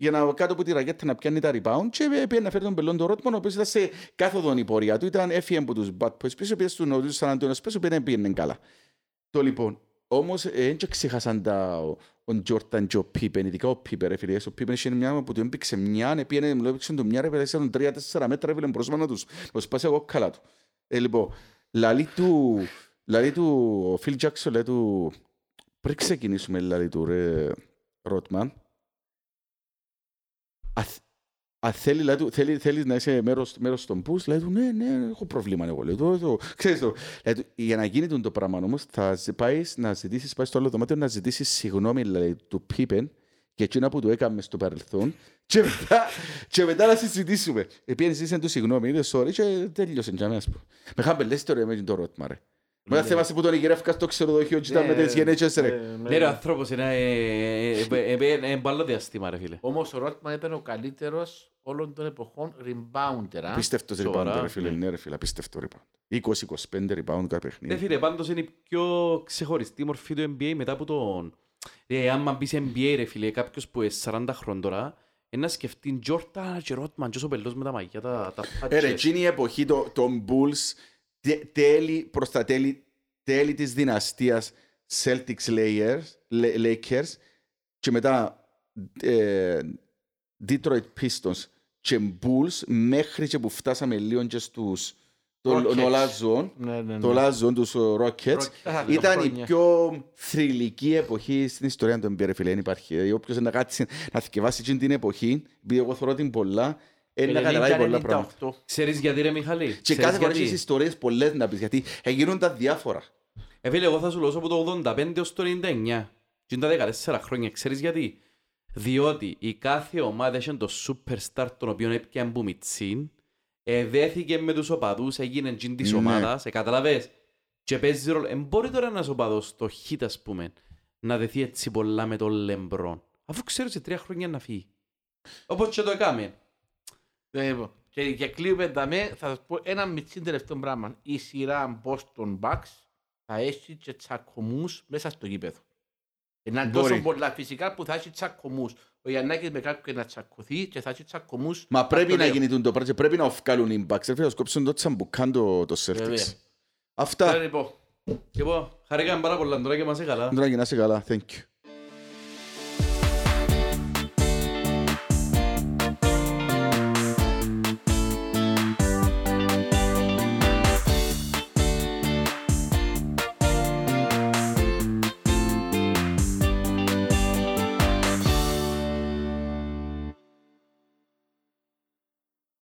για να κάτω από τη ρακέτα να πιάνει τα rebound και πήγε να φέρει τον πελόν του Ρότμαν ο οποίος ήταν σε κάθοδον η πορεία του. Ήταν έφυγε από τους bad boys πίσω, πήγε στον Νότιο Σαν Αντώνιος πίσω, πήγαινε πήγαινε καλά. Το λοιπόν, όμως δεν ξεχάσαν τα, ο, ο Τζόρταν και ο Πίπεν, ειδικά ο Πίπεν, ρε φίλε. Ο Πίπεν είχε μια που του έμπηξε μια, πήγαινε, μου έπαιξε του μια, ρε φίλε, ήταν τρία-τέσσερα μέτρα, ρε φίλε, μπροσμά να τους, να τους σπάσει εγώ καλά του. Ε, λοιπόν, λαλή του, λαλή του, ο Φιλ Τζάκσον, λέει του, πριν ξεκινήσουμε, λαλή του, ρε, Ρότμαν, αθ- αν θέλει, λέει του, θέλει, θέλεις να είσαι μέρος, μέρος των πούς, λέει του, ναι, ναι, έχω πρόβλημα εγώ, λέει του, το, ξέρεις το, λέει του, για να γίνει τον το πράγμα όμως, θα ζη- πάεις να ζητήσεις, πάεις στο άλλο δωμάτιο να ζητήσεις συγγνώμη, λέει, του Πίπεν, και εκείνα που του έκαμες στο παρελθόν, και μετά, και μετά να συζητήσουμε. Επειδή ζήτησαν του συγγνώμη, είδες sorry και τέλειωσε, για μένα, ας πούμε. Με είχαν μπελέσει τώρα με το ρότμα, ρε. Μετά θυμάσαι που τον γυρεύκα στο ξεροδοχείο και ήταν με τις γενέτσες, ρε. Ναι ρε, ο άνθρωπος είναι ε, ε, ε, ε, ε, μπάλλο διαστήμα ρε φίλε. Όμως ο Ρότμαν ήταν ο καλύτερος όλων των εποχών rebounder. α. Απίστευτος Σοβαρά, rebound, ρε φίλε, ναι. ναι ρε φίλε, απίστευτο rebound. 20-25 rebound κάθε Ναι παιχνίδι. φίλε, πάντως είναι η πιο ξεχωριστή μορφή του NBA μετά από τον... Ε, άμα μπεις NBA ρε φίλε, κάποιος που είναι 40 χρόνων τώρα, είναι να σκεφτεί Jordan και Rodman και όσο πελός με τα μαγιά, τα, τα Ε, ρε, patches. εκείνη η εποχή το- των Bulls, τε- τέλη, προς τα τέλη, τέλη της δυναστείας Celtics Layers, Lay- Lakers και μετά ε, Detroit Pistons και Bulls μέχρι και που φτάσαμε λίγο και στους το, Rockets. το last zone, Ναι, ναι, ναι. το last zone τους uh, Rockets, Rockets. ήταν η Χρόνια. πιο θρηλυκή εποχή στην ιστορία του NBA, ρε φίλε, δεν υπάρχει. Ε, Όποιος να κάτσει να θυκευάσει εκείνη την εποχή, επειδή εγώ θεωρώ την πολλά, είναι να καταλάβει πολλά πράγματα. 90-98. Ξέρεις γιατί ρε Μιχαλή, Και Ξέρεις κάθε φορά γιατί; έχεις ιστορίες πολλές να πεις, γιατί έγιναν τα διάφορα. Ε, φίλε, εγώ θα σου λέω από το 85 έως το 99. Και είναι τα 14 χρόνια. Ξέρεις γιατί; Διότι η κάθε ομάδα είχε το superstar τον οποίο έπιαν που μιτσίν, εδέθηκε με τους οπαδούς, έγινε τζιν της Ναι. ομάδας, ε, καταλαβες; Και παίζει ρόλο. Ε, μπορεί τώρα ένας οπαδός, το hit ας πούμε, να δεθεί έτσι πολλά με τον Λεμπρόν. Αφού ξέρεις σε τρία χρόνια να φύγει. Όπως και το έκαμε. Λοιπόν, Και για κλείουμε δαμέ, θα σας πω ένα μισή τελευταίο πράγμα. Η σειρά Boston Bucks θα έχει και τσακωμούς μέσα στο γήπεδο. Είναι Μπορεί. τόσο πολλά φυσικά που θα έχει τσακωμούς. Ο Γιαννάκης με κάποιον να τσακωθεί και θα έχει τσακωμούς. Μα πρέπει το να λέω. γίνει το πράγμα και πρέπει να βγάλουν οι Bucks. Πρέπει να σκόψουν το τσαμπουκάν το, το Βέβαια. Celtics. Αυτά. Λοιπόν, Και πω, χαρήκαμε πάρα πολλά τώρα και μας καλά. Τώρα να είσαι καλά. Thank you.